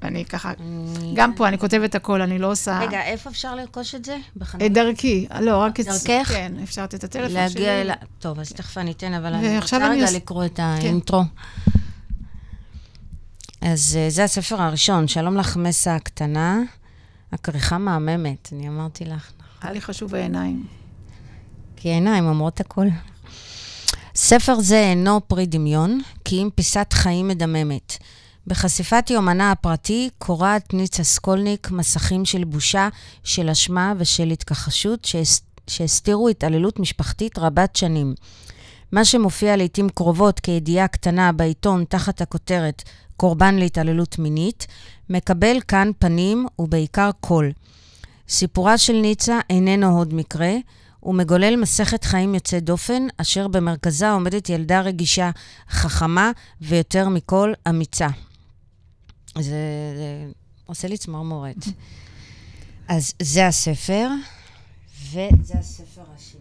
[SPEAKER 3] ואני ככה,
[SPEAKER 1] אני-
[SPEAKER 3] גם פה אני כותבת הכל, אני לא עושה...
[SPEAKER 1] רגע, איפה אפשר לרכוש את זה?
[SPEAKER 3] את דרכי, לא, רק את...
[SPEAKER 1] דרכך?
[SPEAKER 3] כן, אפשר לתת את הטלפון שלי.
[SPEAKER 1] להגיע אל... טוב, אז תכף אני אתן, אבל אני רוצה רגע לקרוא את האינטרו. אז אה, זה הספר הראשון, שלום לך מסה הקטנה. הכריכה מהממת, אני אמרתי לך.
[SPEAKER 3] היה לי חשוב העיניים.
[SPEAKER 1] כי העיניים אומרות הכל. ספר זה אינו פרי דמיון, כי אם פיסת חיים מדממת. בחשיפת יומנה הפרטי קורעת ניצה סקולניק מסכים של בושה, של אשמה ושל התכחשות שהס- שהסתירו התעללות משפחתית רבת שנים. מה שמופיע לעיתים קרובות כידיעה קטנה בעיתון תחת הכותרת קורבן להתעללות מינית, מקבל כאן פנים ובעיקר קול. סיפורה של ניצה איננו עוד מקרה, הוא מגולל מסכת חיים יוצא דופן, אשר במרכזה עומדת ילדה רגישה, חכמה ויותר מכל אמיצה. זה, זה עושה לי צמרמורת. אז זה הספר, וזה הספר השני,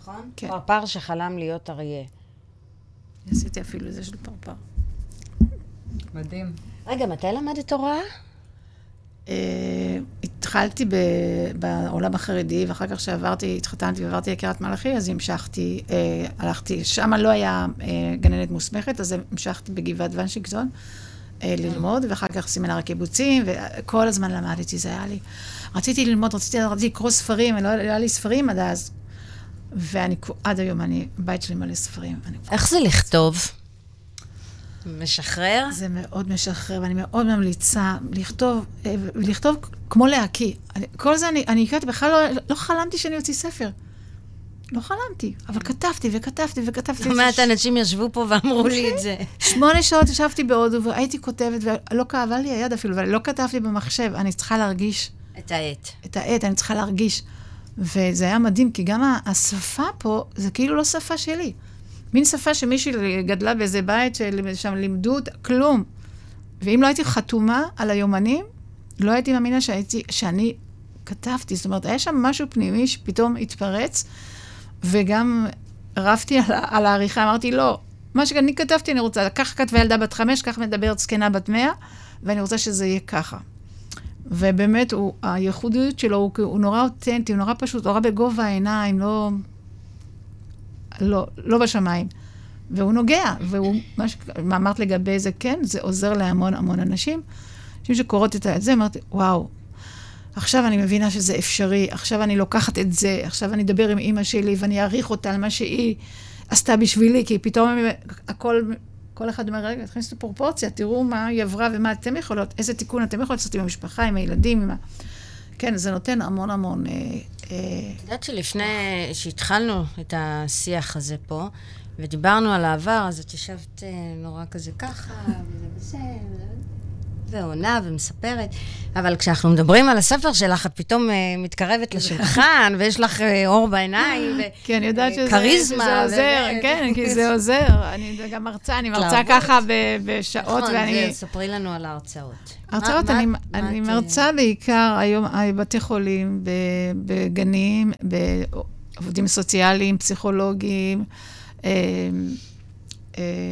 [SPEAKER 1] נכון?
[SPEAKER 3] כן.
[SPEAKER 1] פרפר שחלם להיות אריה.
[SPEAKER 3] עשיתי אפילו זה של פרפר.
[SPEAKER 4] מדהים.
[SPEAKER 1] רגע, מתי למדת הוראה?
[SPEAKER 3] אה, התחלתי ב- בעולם החרדי, ואחר כך שעברתי, התחתנתי ועברתי לקריית מלאכי, אז המשכתי, אה, הלכתי, שם לא היה אה, גננת מוסמכת, אז המשכתי בגבעת ונשיקזון אה, ללמוד, ואחר כך סמינר הקיבוצים, וכל הזמן למדתי, זה היה לי... רציתי ללמוד, רציתי, רציתי לקרוא ספרים, לא לא היה לי ספרים עד אז. ואני, עד היום, אני, הבית שלי מלא ספרים.
[SPEAKER 1] איך זה לכתוב? משחרר?
[SPEAKER 3] זה מאוד משחרר, ואני מאוד ממליצה לכתוב, אה, לכתוב כמו להקיא. כל זה אני, אני הכרתי, בכלל לא, לא חלמתי שאני אוציא ספר. לא חלמתי, אבל כתבתי וכתבתי וכתבתי.
[SPEAKER 1] לא מעט אנשים ישבו פה ואמרו לי את זה.
[SPEAKER 3] שמונה שעות ישבתי בהודו והייתי כותבת, ולא כאבה לי היד אפילו, ולא כתבתי במחשב, אני צריכה להרגיש
[SPEAKER 1] את העט.
[SPEAKER 3] את העט, אני צריכה להרגיש. וזה היה מדהים, כי גם השפה פה, זה כאילו לא שפה שלי. מין שפה שמישהי גדלה באיזה בית ששם לימדו אותה, כלום. ואם לא הייתי חתומה על היומנים, לא הייתי מאמינה שהייתי, שאני כתבתי. זאת אומרת, היה שם משהו פנימי שפתאום התפרץ, וגם רבתי על, על העריכה, אמרתי, לא, מה שאני כתבתי אני רוצה, כך כתבה ילדה בת חמש, כך מדברת זקנה בת מאה, ואני רוצה שזה יהיה ככה. ובאמת, הוא, הייחודיות שלו, הוא, הוא נורא אותנטי, הוא נורא פשוט, נורא בגובה העיניים, לא, לא, לא בשמיים. והוא נוגע, והוא, מה ש- מה אמרת לגבי זה, כן, זה עוזר להמון המון אנשים. אנשים שקוראות את זה, אמרתי, וואו, עכשיו אני מבינה שזה אפשרי, עכשיו אני לוקחת את זה, עכשיו אני אדבר עם אימא שלי ואני אעריך אותה על מה שהיא עשתה בשבילי, כי פתאום הכל, כל אחד אומר, רגע, תכניסו פרופורציה, תראו מה היא עברה ומה אתם יכולות, איזה תיקון אתם יכולות לעשות עם המשפחה, עם הילדים, עם ה... כן, זה נותן המון המון... אה,
[SPEAKER 1] את יודעת שלפני שהתחלנו את השיח הזה פה, ודיברנו על העבר, אז את ישבת אה, נורא כזה ככה, וזה בסדר. ועונה ומספרת, אבל כשאנחנו מדברים על הספר שלך, את פתאום אה, מתקרבת לשולחן, ויש לך אה, אור בעיניים,
[SPEAKER 3] כי אני יודעת
[SPEAKER 1] אה,
[SPEAKER 3] שזה
[SPEAKER 1] כריזמה,
[SPEAKER 3] שזה עוזר, כן, כי זה עוזר. אני גם מרצה, אני מרצה. ככה בשעות,
[SPEAKER 1] נכון,
[SPEAKER 3] ואני...
[SPEAKER 1] ספרי לנו על ההרצאות.
[SPEAKER 3] הרצאות,
[SPEAKER 1] מה-
[SPEAKER 3] אני,
[SPEAKER 1] מה-
[SPEAKER 3] אני
[SPEAKER 1] מה את,
[SPEAKER 3] מרצה בעיקר היום בבתי חולים, בגנים, בעובדים סוציאליים, פסיכולוגים, אה,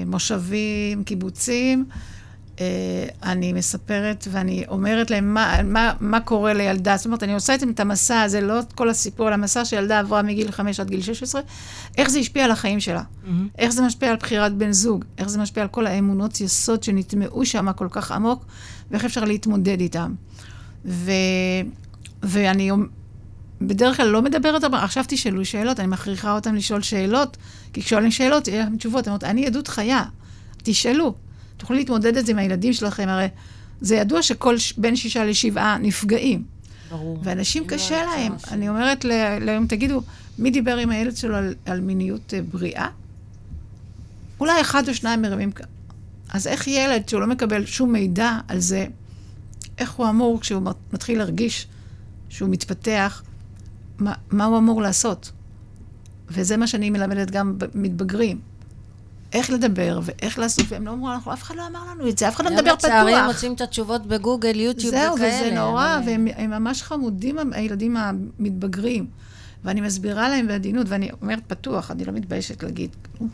[SPEAKER 3] מושבים, קיבוצים. אה, אני מספרת ואני אומרת להם מה, מה, מה קורה לילדה. זאת אומרת, אני עושה איתם את המסע הזה, לא את כל הסיפור, אלא המסע שילדה עברה מגיל 5 עד גיל 16, איך זה השפיע על החיים שלה.
[SPEAKER 1] מהמם.
[SPEAKER 3] איך זה משפיע על בחירת בן זוג, איך זה משפיע על כל האמונות יסוד שנטמעו שם כל כך עמוק, ואיך אפשר להתמודד איתם. ו... ואני בדרך כלל לא מדברת, אבל עכשיו תשאלו שאלות, אני מכריחה אותם לשאול שאלות, כי כששואלים שאלות, יהיה לכם תשובות. אני אומרת, אני עדות חיה, תשאלו. תוכלו להתמודד את זה עם הילדים שלכם, הרי זה ידוע שכל ש- בין שישה לשבעה נפגעים.
[SPEAKER 1] ברור.
[SPEAKER 3] ואנשים
[SPEAKER 1] לא
[SPEAKER 3] קשה להם.
[SPEAKER 1] משהו.
[SPEAKER 3] אני אומרת להם, תגידו, מי דיבר עם הילד שלו על, על מיניות אה, בריאה? אולי אחד או שניים מרימים... כ- אז איך ילד שהוא לא מקבל שום מידע על זה, איך הוא אמור, כשהוא מת- מתחיל להרגיש שהוא מתפתח, מה, מה הוא אמור לעשות? וזה מה שאני מלמדת גם מתבגרים. איך לדבר ואיך לעשות, והם לא אמרו, אנחנו, אף אחד לא אמר לנו את זה, אף אחד לא מדבר פתוח.
[SPEAKER 1] לצערי הם מוצאים את התשובות בגוגל, יוטיוב
[SPEAKER 3] זהו,
[SPEAKER 1] וכאלה.
[SPEAKER 3] וזה נורא,
[SPEAKER 1] אבל-
[SPEAKER 3] והם הם ממש חמודים, הילדים המתבגרים. ואני מסבירה להם בעדינות, ואני אומרת פתוח, אני לא מתביישת להגיד כלום.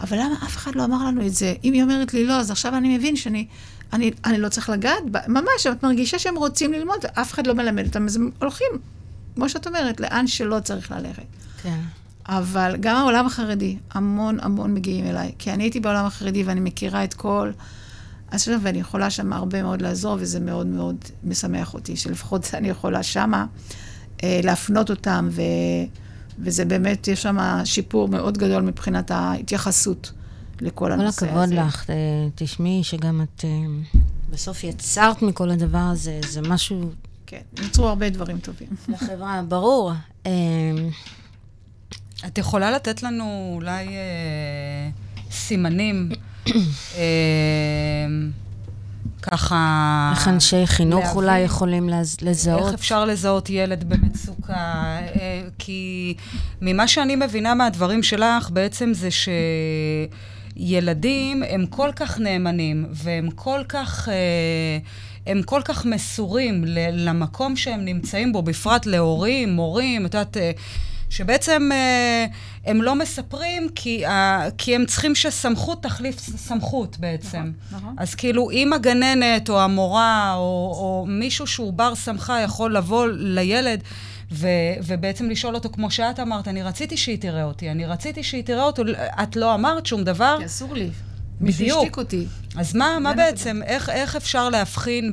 [SPEAKER 3] אבל למה אף אחד לא אמר לנו את זה? אם היא אומרת לי לא, אז עכשיו אני מבין שאני אני, אני לא צריך לגעת בה. ממש, את מרגישה שהם רוצים ללמוד, אף אחד לא מלמד אותם, אז הם הולכים, כמו שאת אומרת, לאן שלא צריך ללכת.
[SPEAKER 1] כן.
[SPEAKER 3] אבל גם העולם החרדי, המון המון מגיעים אליי. כי אני הייתי בעולם החרדי ואני מכירה את כל... אז עכשיו, ואני יכולה שם הרבה מאוד לעזור, וזה מאוד מאוד משמח אותי, שלפחות אני יכולה שמה אה, להפנות אותם, ו, וזה באמת, יש שם שיפור מאוד גדול מבחינת ההתייחסות לכל
[SPEAKER 1] כל
[SPEAKER 3] הנושא הזה.
[SPEAKER 1] הכבוד לך. אה, תשמעי שגם את אה, בסוף יצרת מכל הדבר הזה, זה משהו
[SPEAKER 3] כן, נוצרו הרבה דברים טובים.
[SPEAKER 1] לחברה, ברור.
[SPEAKER 4] את יכולה לתת לנו אולי אה, סימנים, אה, ככה...
[SPEAKER 1] איך אנשי חינוך
[SPEAKER 4] להבין
[SPEAKER 1] אולי יכולים לז- לזהות?
[SPEAKER 4] איך אפשר לזהות ילד במצוקה? אה, כי ממה שאני מבינה מהדברים שלך, בעצם זה שילדים הם כל כך נאמנים, והם כל כך... אה, הם כל כך מסורים למקום שהם נמצאים בו, בפרט להורים, מורים, את יודעת, אה, שבעצם אה, הם לא מספרים כי, ה- כי הם צריכים שסמכות תחליף סמכות בעצם.
[SPEAKER 3] נכון.
[SPEAKER 4] אז כאילו, אם הגננת או המורה או, או מישהו שהוא בר סמכה יכול לבוא לילד ו, ובעצם לשאול אותו, כמו שאת אמרת, אני רציתי שהיא תראה אותי, אני רציתי שהיא תראה אותו, את לא אמרת שום דבר,
[SPEAKER 3] כי אסור לי. מישהו. השתיק אותי.
[SPEAKER 4] אז מה, מה בעצם, איך, איך אפשר להבחין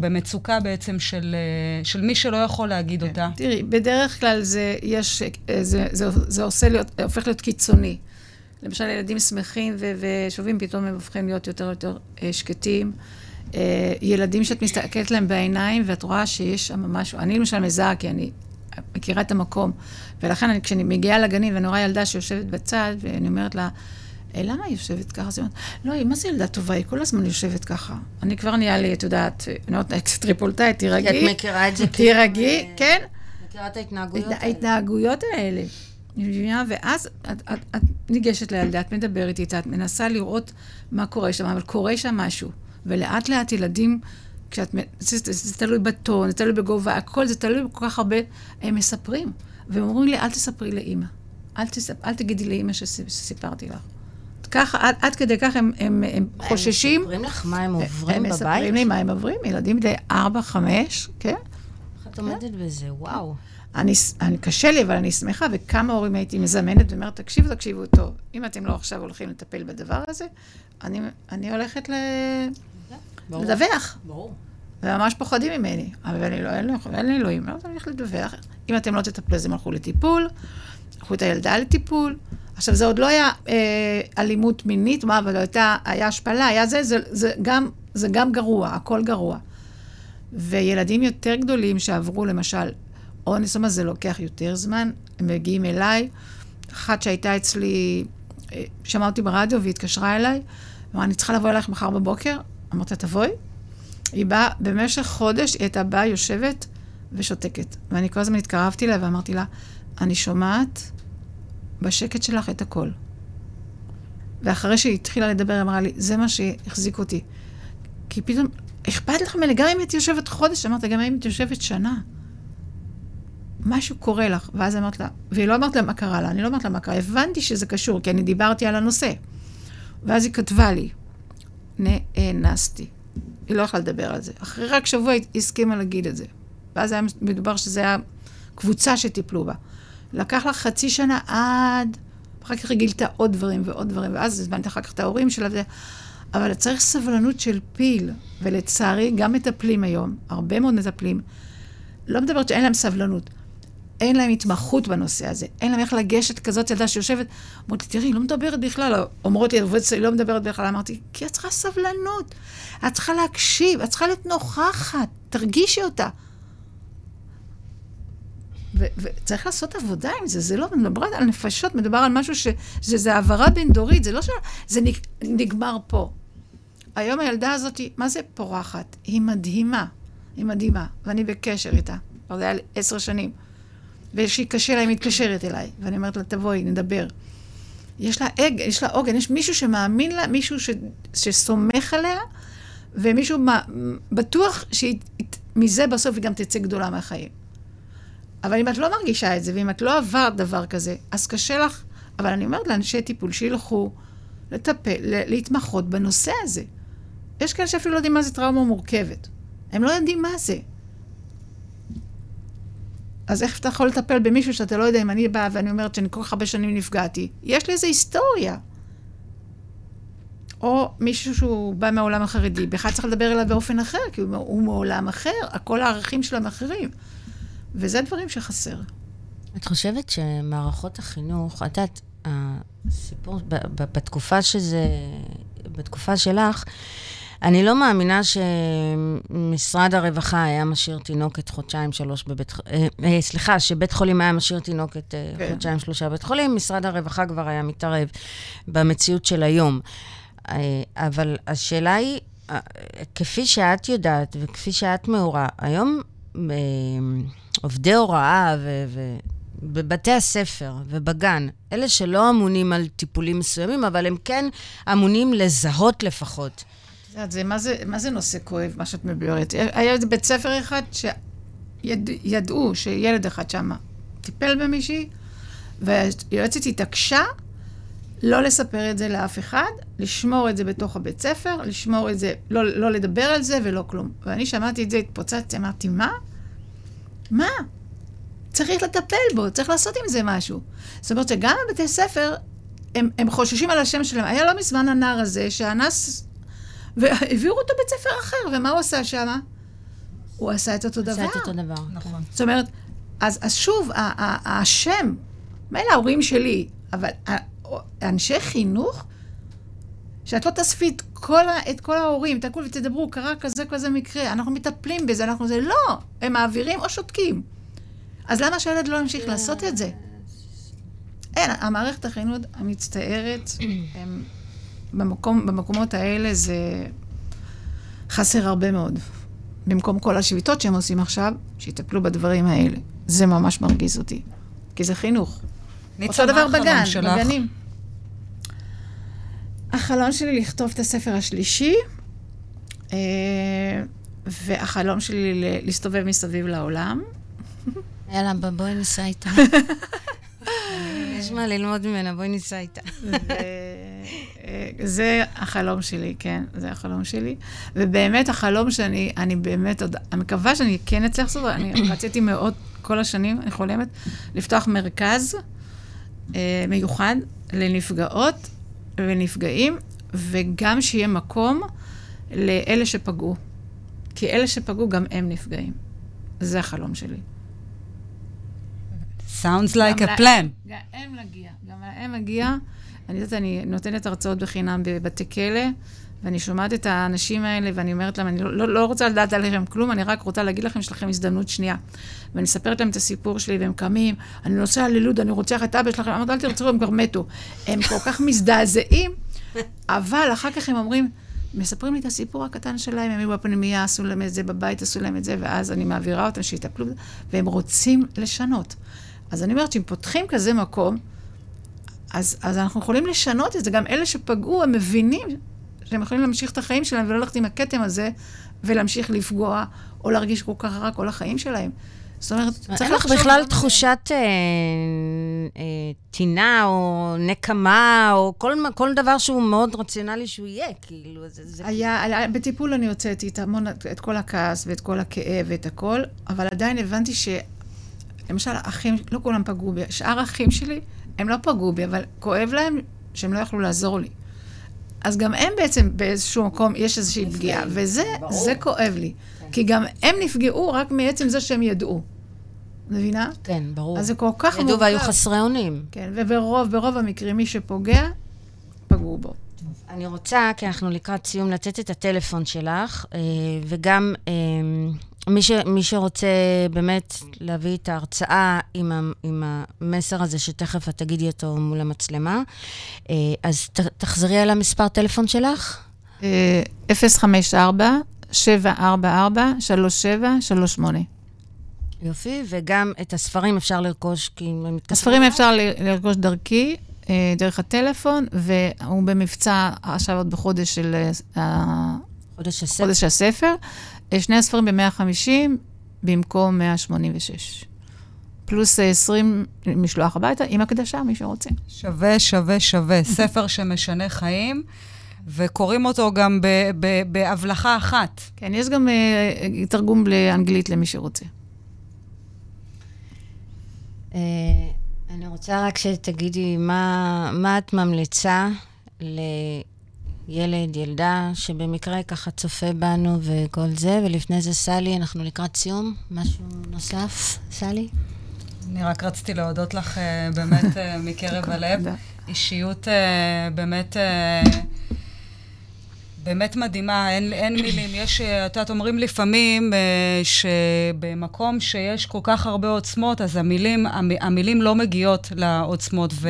[SPEAKER 4] במצוקה בעצם של, אה, של מי שלא יכול להגיד אותה?
[SPEAKER 3] תראי, בדרך כלל זה, יש, אה, זה, זה, זה עושה להיות, הופך להיות קיצוני. למשל, ילדים שמחים ושובים, פתאום הם הופכים להיות יותר ויותר אה, שקטים. ילדים שאת מסתכלת להם בעיניים ואת רואה שיש שם משהו, אני למשל מזהה, כי אני מכירה את המקום, ולכן אני, כשאני מגיעה לגנים ואני רואה ילדה שיושבת בצד, ואני אומרת לה, "אה, למה היא יושבת ככה? אז היא אומרת, לא, מה זה ילדה טובה? היא כל הזמן יושבת ככה. אני כבר נהיה לי, את יודעת, אני אומרת, קצת טריפולטאית,
[SPEAKER 1] כי
[SPEAKER 3] תירגעי.
[SPEAKER 1] את מכירה את זה כאילו...
[SPEAKER 3] תירגעי, כן.
[SPEAKER 1] מכירה את ההתנהגויות
[SPEAKER 3] ההת-
[SPEAKER 1] האלה.
[SPEAKER 3] ההתנהגויות האלה. מבינה? ואז את, את, את ניגשת לילדה, את מדברת איתה, את מנסה לראות מה קורה שם, אבל קורה שם משהו. ולאט לאט ילדים, כשאת, מ- זה, זה, זה תלוי בטון, זה תלוי בגובה, הכל, זה תלוי בכל כך הרבה, הם מספרים. והם אומרים לי, אל תספרי לאימא. אל, תספ, אל תגידי לאימא שס- שסיפרתי לך. ככה, עד, עד כדי כך הם, הם, הם חוששים.
[SPEAKER 1] הם מספרים לך מה הם עוברים
[SPEAKER 3] הם
[SPEAKER 1] בבית?
[SPEAKER 3] מספרים לי מה הם עוברים, ילדים בני ארבע, חמש, כן?
[SPEAKER 1] איך את עומדת בזה? וואו.
[SPEAKER 3] אני, אני, קשה לי, אבל אני שמחה, וכמה הורים הייתי מזמנת ואומרת, תקשיבו, תקשיבו טוב, אם אתם לא עכשיו הולכים לטפל בדבר הזה, אני, אני הולכת ל...
[SPEAKER 1] ברור.
[SPEAKER 3] לדווח.
[SPEAKER 1] ברור.
[SPEAKER 3] וממש פוחדים ממני, אבל אני לא, אין לי, אין לי אלוהים, לא צריך לדווח. אם אתם לא תטפלו, אז הם הלכו לטיפול, לקחו את הילדה לטיפול. עכשיו, זה עוד לא היה אה, אלימות מינית, מה, אבל הייתה, היה השפלה, היה זה, זה, זה, גם, זה גם גרוע, הכל גרוע. וילדים יותר גדולים שעברו, למשל, אונס, מה זה לוקח יותר זמן, הם מגיעים אליי. אחת שהייתה אצלי, אה, שמעה אותי ברדיו והיא התקשרה אליי, אמרה, אני צריכה לבוא אלייך מחר בבוקר. אמרתי לה, תבואי. היא באה, במשך חודש היא הייתה באה, יושבת ושותקת. ואני כל הזמן התקרבתי אליה ואמרתי לה, אני שומעת בשקט שלך את הכל. ואחרי שהיא התחילה לדבר, היא אמרה לי, זה מה שהחזיק אותי. כי פתאום, אכפת לך ממני, גם אם את יושבת חודש, אמרת, גם אם את יושבת שנה. משהו קורה לך. ואז אמרת לה, והיא לא אמרת לה מה קרה לה, אני לא אמרת לה מה קרה, הבנתי שזה קשור, כי אני דיברתי על הנושא. ואז היא כתבה לי, נאנסתי. היא לא יכלה לדבר על זה. אחרי רק שבוע היא הסכימה להגיד את זה. ואז היה מדובר שזה היה קבוצה שטיפלו בה. לקח לה חצי שנה עד... אחר כך היא גילתה עוד דברים ועוד דברים, ואז הזמנתי אחר כך את ההורים שלה. וזה... אבל צריך סבלנות של פיל, ולצערי, גם מטפלים היום, הרבה מאוד מטפלים, לא מדברת שאין להם סבלנות, אין להם התמחות בנושא הזה, אין להם איך לגשת כזאת ילדה שיושבת, אומרת לי, תראי, היא לא מדברת בכלל, אומרות לי, עובדת שלי לא מדברת בכלל, אמרתי, כי את צריכה סבלנות, את צריכה להקשיב, את צריכה להיות נוכחת, תרגישי אותה. וצריך לעשות עבודה עם זה, זה לא, מדבר על נפשות, מדובר על משהו ש... שזה העברה בין-דורית, זה לא שזה נגמר פה. היום הילדה הזאת, מה זה פורחת? היא מדהימה, היא מדהימה, ואני בקשר איתה, כבר זה היה עשר שנים. ושהיא קשה לה, היא מתקשרת אליי, ואני אומרת לה, תבואי, נדבר. יש לה אג, יש לה עוגן, יש מישהו שמאמין לה, מישהו ש, שסומך עליה, ומישהו מה, בטוח שמזה בסוף היא גם תצא גדולה מהחיים. אבל אם את לא מרגישה את זה, ואם את לא עברת דבר כזה, אז קשה לך. אבל אני אומרת לאנשי טיפול שילכו לטפל, להתמחות בנושא הזה. יש כאלה שאפילו לא יודעים מה זה טראומה מורכבת. הם לא יודעים מה זה. אז איך אתה יכול לטפל במישהו שאתה לא יודע אם אני באה ואני אומרת שאני כל כך הרבה שנים נפגעתי? יש לי איזו היסטוריה. או מישהו שהוא בא מהעולם החרדי, בכלל צריך לדבר אליו באופן אחר, כי הוא, מעולם אחר, כל הערכים שלו הם אחרים. וזה דברים שחסר.
[SPEAKER 1] את חושבת שמערכות החינוך, את יודעת, הסיפור, בתקופה שזה, בתקופה שלך, אני לא מאמינה שמשרד הרווחה היה משאיר תינוקת חודשיים, שלוש בבית חולים, אה, אה, סליחה, שבית חולים היה משאיר תינוקת אה, כן. חודשיים, שלושה בבית חולים, משרד הרווחה כבר היה מתערב במציאות של היום. אבל השאלה היא, כפי שאת יודעת וכפי שאת מעורה, היום עובדי הוראה ו... ו- בבתי הספר ובגן, אלה שלא אמונים על טיפולים מסוימים, אבל הם כן אמונים לזהות לפחות.
[SPEAKER 3] את יודעת, זה, מה, זה, מה זה נושא כואב, מה שאת מבארת? היה איזה בית ספר אחד שידעו שילד אחד שם טיפל במישהי, והיועצת התעקשה לא לספר את זה לאף אחד, לשמור את זה בתוך הבית ספר, לשמור את זה, לא, לא לדבר על זה ולא כלום. ואני שמעתי את זה, התפוצצתי, אמרתי, מה? מה? צריך לטפל בו, צריך לעשות עם זה משהו. זאת אומרת שגם בבתי ספר, הם, הם חוששים על השם שלהם. היה לא מזמן הנער הזה שאנס, והעבירו אותו בית ספר אחר, ומה הוא עשה שם? הוא עשה את אותו דבר. עשה
[SPEAKER 1] את אותו דבר, נכון.
[SPEAKER 3] זאת אומרת, אז, אז שוב, השם, מילא ההורים שלי, אבל אנשי חינוך, שאת לא תאספי את כל, את כל ההורים, תקעו ותדברו, קרה כזה כזה מקרה, אנחנו מטפלים בזה, אנחנו זה, לא, הם מעבירים או שותקים. אז למה שהילד לא ימשיך לעשות את זה? אין, המערכת החינוך המצטערת, הם, במקום, במקומות האלה זה חסר הרבה מאוד. במקום כל השביתות שהם עושים עכשיו, שיטפלו בדברים האלה. זה ממש מרגיז אותי, כי זה חינוך. אותו דבר בגן, בגנים. החלום שלי לכתוב את הספר השלישי, אה, והחלום שלי להסתובב מסביב לעולם.
[SPEAKER 1] יאללה, בואי ניסע איתה. יש מה ללמוד ממנה, בואי ניסע איתה.
[SPEAKER 3] אה, זה החלום שלי, כן, זה החלום שלי. ובאמת, החלום שאני, אני באמת עוד, אני מקווה שאני כן אצליח לעשות, אני רציתי מאוד כל השנים, אני חולמת, לפתוח מרכז אה, מיוחד לנפגעות ונפגעים, וגם שיהיה מקום לאלה שפגעו. כי אלה שפגעו, גם הם נפגעים. זה החלום שלי.
[SPEAKER 4] Sounds like a plan.
[SPEAKER 3] גם להם מגיע, גם להם מגיע. אני יודעת, אני נותנת הרצאות בחינם בבתי כלא, ואני שומעת את האנשים האלה, ואני אומרת להם, אני לא, לא, רוצה לדעת עליכם כלום, אני רק רוצה להגיד לכם, יש לכם הזדמנות שנייה. ואני מספרת להם את הסיפור שלי, והם קמים, אני נוסע ללוד, אני רוצח את אבא שלכם, אמרתי, אל תרצו, הם כבר מתו. הם כל כך מזדעזעים, אבל אחר כך הם אומרים, מספרים לי את הסיפור הקטן שלהם, הם היו בפנימייה, עשו להם את זה, בבית עשו להם את זה, ואז אני מעבירה אותם שיטפלו והם רוצים לשנות. אז אני אומרת שאם פותחים כזה מקום, אז, אז אנחנו יכולים לשנות את זה. גם אלה שפגעו, הם מבינים שהם יכולים להמשיך את החיים שלהם ולא ללכת עם הכתם הזה ולהמשיך לפגוע או להרגיש כל כך רע כל החיים שלהם. זאת אומרת, צריך
[SPEAKER 1] אין לך
[SPEAKER 3] לחשוב...
[SPEAKER 1] בכלל תחושת אה, אה, טינה או נקמה, או כל, כל דבר שהוא מאוד רציונלי שהוא יהיה, כאילו, זה... זה
[SPEAKER 3] היה, היה, בטיפול אני הוצאתי את המון, את כל הכעס ואת כל הכאב ואת הכל, אבל עדיין הבנתי ש... למשל, האחים, לא כולם פגעו בי, שאר האחים שלי, הם לא פגעו בי, אבל כואב להם שהם לא יכלו לעזור לי. אז גם הם בעצם באיזשהו מקום, יש איזושהי פגיעה, וזה זה כואב לי. כי גם הם נפגעו רק מעצם זה שהם ידעו. מבינה?
[SPEAKER 1] כן, ברור.
[SPEAKER 3] אז זה כל כך מורכב.
[SPEAKER 1] ידעו והיו חסרי אונים.
[SPEAKER 3] כן, וברוב, ברוב המקרים, מי שפוגע, פגעו בו.
[SPEAKER 1] אני רוצה, כי אנחנו לקראת סיום, לתת את הטלפון שלך, אה, וגם אה, מי, ש, מי שרוצה באמת להביא את ההרצאה עם, ה, עם המסר הזה, שתכף את תגידי אותו מול המצלמה, אה, אז ת, תחזרי על המספר טלפון שלך.
[SPEAKER 3] אה, 054-744-3738.
[SPEAKER 1] יופי, וגם את הספרים אפשר לרכוש, כי הם מתקשרים.
[SPEAKER 3] הספרים אפשר לרכוש דרכי, אה, דרך הטלפון, והוא במבצע עכשיו עוד בחודש של אה,
[SPEAKER 1] חודש הספר.
[SPEAKER 3] חודש הספר. אה, שני הספרים ב-150 במקום 186. פלוס אה, 20 משלוח הביתה, עם הקדשה, מי שרוצה.
[SPEAKER 4] שווה, שווה, שווה. ספר שמשנה חיים, וקוראים אותו גם ב- ב- בהבלחה אחת.
[SPEAKER 3] כן, יש גם אה, תרגום לאנגלית למי שרוצה.
[SPEAKER 1] אה, אני רוצה רק שתגידי מה, מה את ממליצה לילד, ילדה, שבמקרה ככה צופה בנו וכל זה, ולפני זה סלי, אנחנו לקראת סיום. משהו נוסף, סלי?
[SPEAKER 4] אני רק רציתי להודות לך אה, באמת אה, מקרב הלב. אישיות אה, באמת... באמת מדהימה, אין, אין מילים. יש, את יודעת, אומרים לפעמים אה, שבמקום שיש כל כך הרבה עוצמות, אז המילים, המ, המילים לא מגיעות לעוצמות, ו,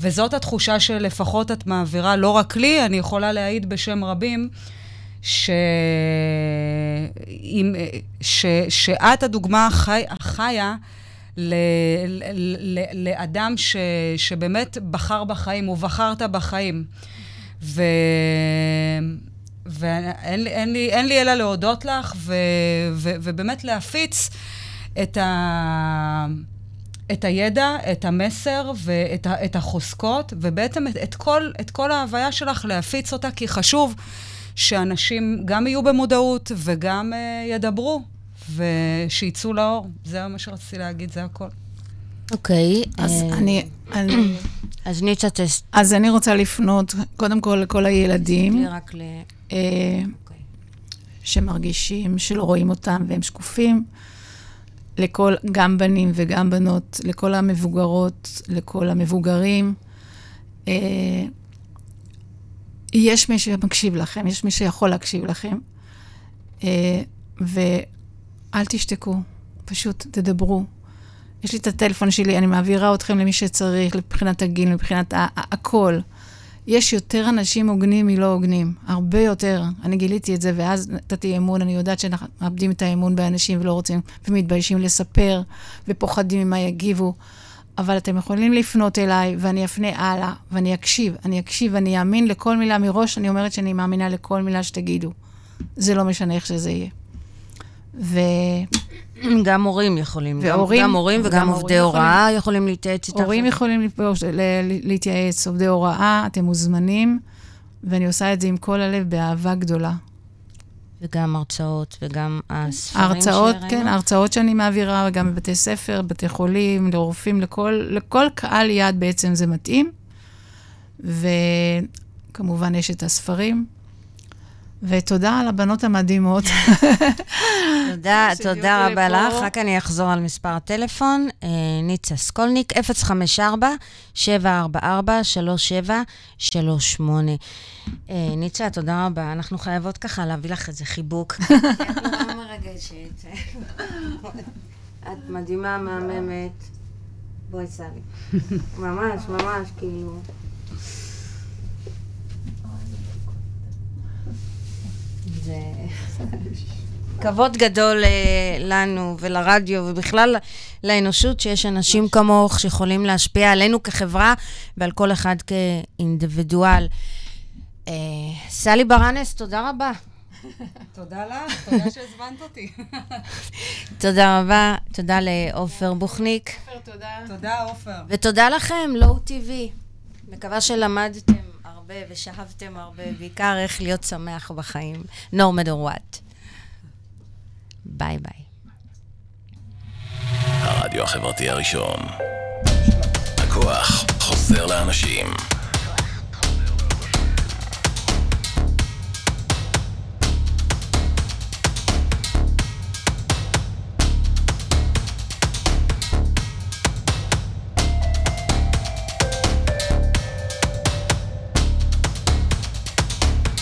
[SPEAKER 4] וזאת התחושה שלפחות את מעבירה, לא רק לי, אני יכולה להעיד בשם רבים, ש... אה, ש... שאת הדוגמה החי... החיה ל... ל... לאדם ש... שבאמת בחר בחיים, ובחרת בחיים. ו... ואין לי, אין לי, אין לי אלא להודות לך, ו... ו... ובאמת להפיץ את, ה... את הידע, את המסר ואת ה... את החוזקות, ובעצם את, את, כל, את כל ההוויה שלך להפיץ אותה, כי חשוב שאנשים גם יהיו במודעות וגם uh, ידברו, ושיצאו לאור. זה מה שרציתי להגיד, זה הכל.
[SPEAKER 1] אוקיי.
[SPEAKER 3] אז
[SPEAKER 1] אה,
[SPEAKER 3] אני, אני,
[SPEAKER 1] אז ניצה טסט.
[SPEAKER 3] אז אני רוצה לפנות קודם כל לכל הילדים
[SPEAKER 1] רק ל...
[SPEAKER 3] אה,
[SPEAKER 1] אוקיי.
[SPEAKER 3] שמרגישים שלא רואים אותם והם שקופים, לכל, גם בנים וגם בנות, לכל המבוגרות, לכל המבוגרים. אה, יש מי שמקשיב לכם, יש מי שיכול להקשיב לכם, אה, ואל תשתקו, פשוט תדברו. יש לי את הטלפון שלי, אני מעבירה אתכם למי שצריך, מבחינת הגיל, מבחינת ה- ה- הכל. יש יותר אנשים הוגנים מלא הוגנים, הרבה יותר. אני גיליתי את זה, ואז נתתי אמון, אני יודעת שאנחנו מאבדים את האמון באנשים ולא רוצים, ומתביישים לספר, ופוחדים ממה יגיבו. אבל אתם יכולים לפנות אליי, ואני אפנה הלאה, ואני אקשיב, אני אקשיב, ואני אאמין לכל מילה מראש, אני אומרת שאני מאמינה לכל מילה שתגידו. זה לא משנה איך שזה יהיה. ו...
[SPEAKER 1] גם הורים יכולים.
[SPEAKER 3] והורים-
[SPEAKER 1] גם הורים וגם
[SPEAKER 3] גם
[SPEAKER 1] עובדי הוראה יכולים להתייעץ איתך.
[SPEAKER 3] הורים יכולים לפגוש, ל- ל- להתייעץ, עובדי הוראה, אתם מוזמנים, ואני עושה את זה עם כל הלב באהבה גדולה.
[SPEAKER 1] וגם הרצאות, וגם הספרים שראינו.
[SPEAKER 3] כן, ההרצאות שאני מעבירה, גם בבתי ספר, בתי חולים, לרופאים, לכל, לכל קהל יעד בעצם זה מתאים. וכמובן יש את הספרים. ותודה על הבנות המדהימות.
[SPEAKER 1] תודה, תודה רבה. לך. רק אני אחזור על מספר הטלפון. אה, ניצה סקולניק, 054-744-3738. אה, ניצה, תודה רבה. אנחנו חייבות ככה להביא לך איזה חיבוק. את נורא מרגשת. את מדהימה, מהממת. בואי, סלי. ממש, ממש, כאילו... כבוד גדול אה, לנו ולרדיו ובכלל לאנושות שיש אנשים כמוך שיכולים להשפיע עלינו כחברה ועל כל אחד כאינדיבידואל. אה, סלי ברנס, תודה רבה.
[SPEAKER 4] תודה לך, תודה שהזמנת אותי.
[SPEAKER 1] תודה רבה, תודה לעופר בוכניק.
[SPEAKER 3] תודה.
[SPEAKER 4] תודה, עופר.
[SPEAKER 1] ותודה לכם, לואו טיווי. מקווה שלמדתם הרבה ושאהבתם הרבה, בעיקר איך להיות שמח בחיים, no matter what. ביי ביי.
[SPEAKER 5] הרדיו החברתי הראשון. הכוח חוזר לאנשים.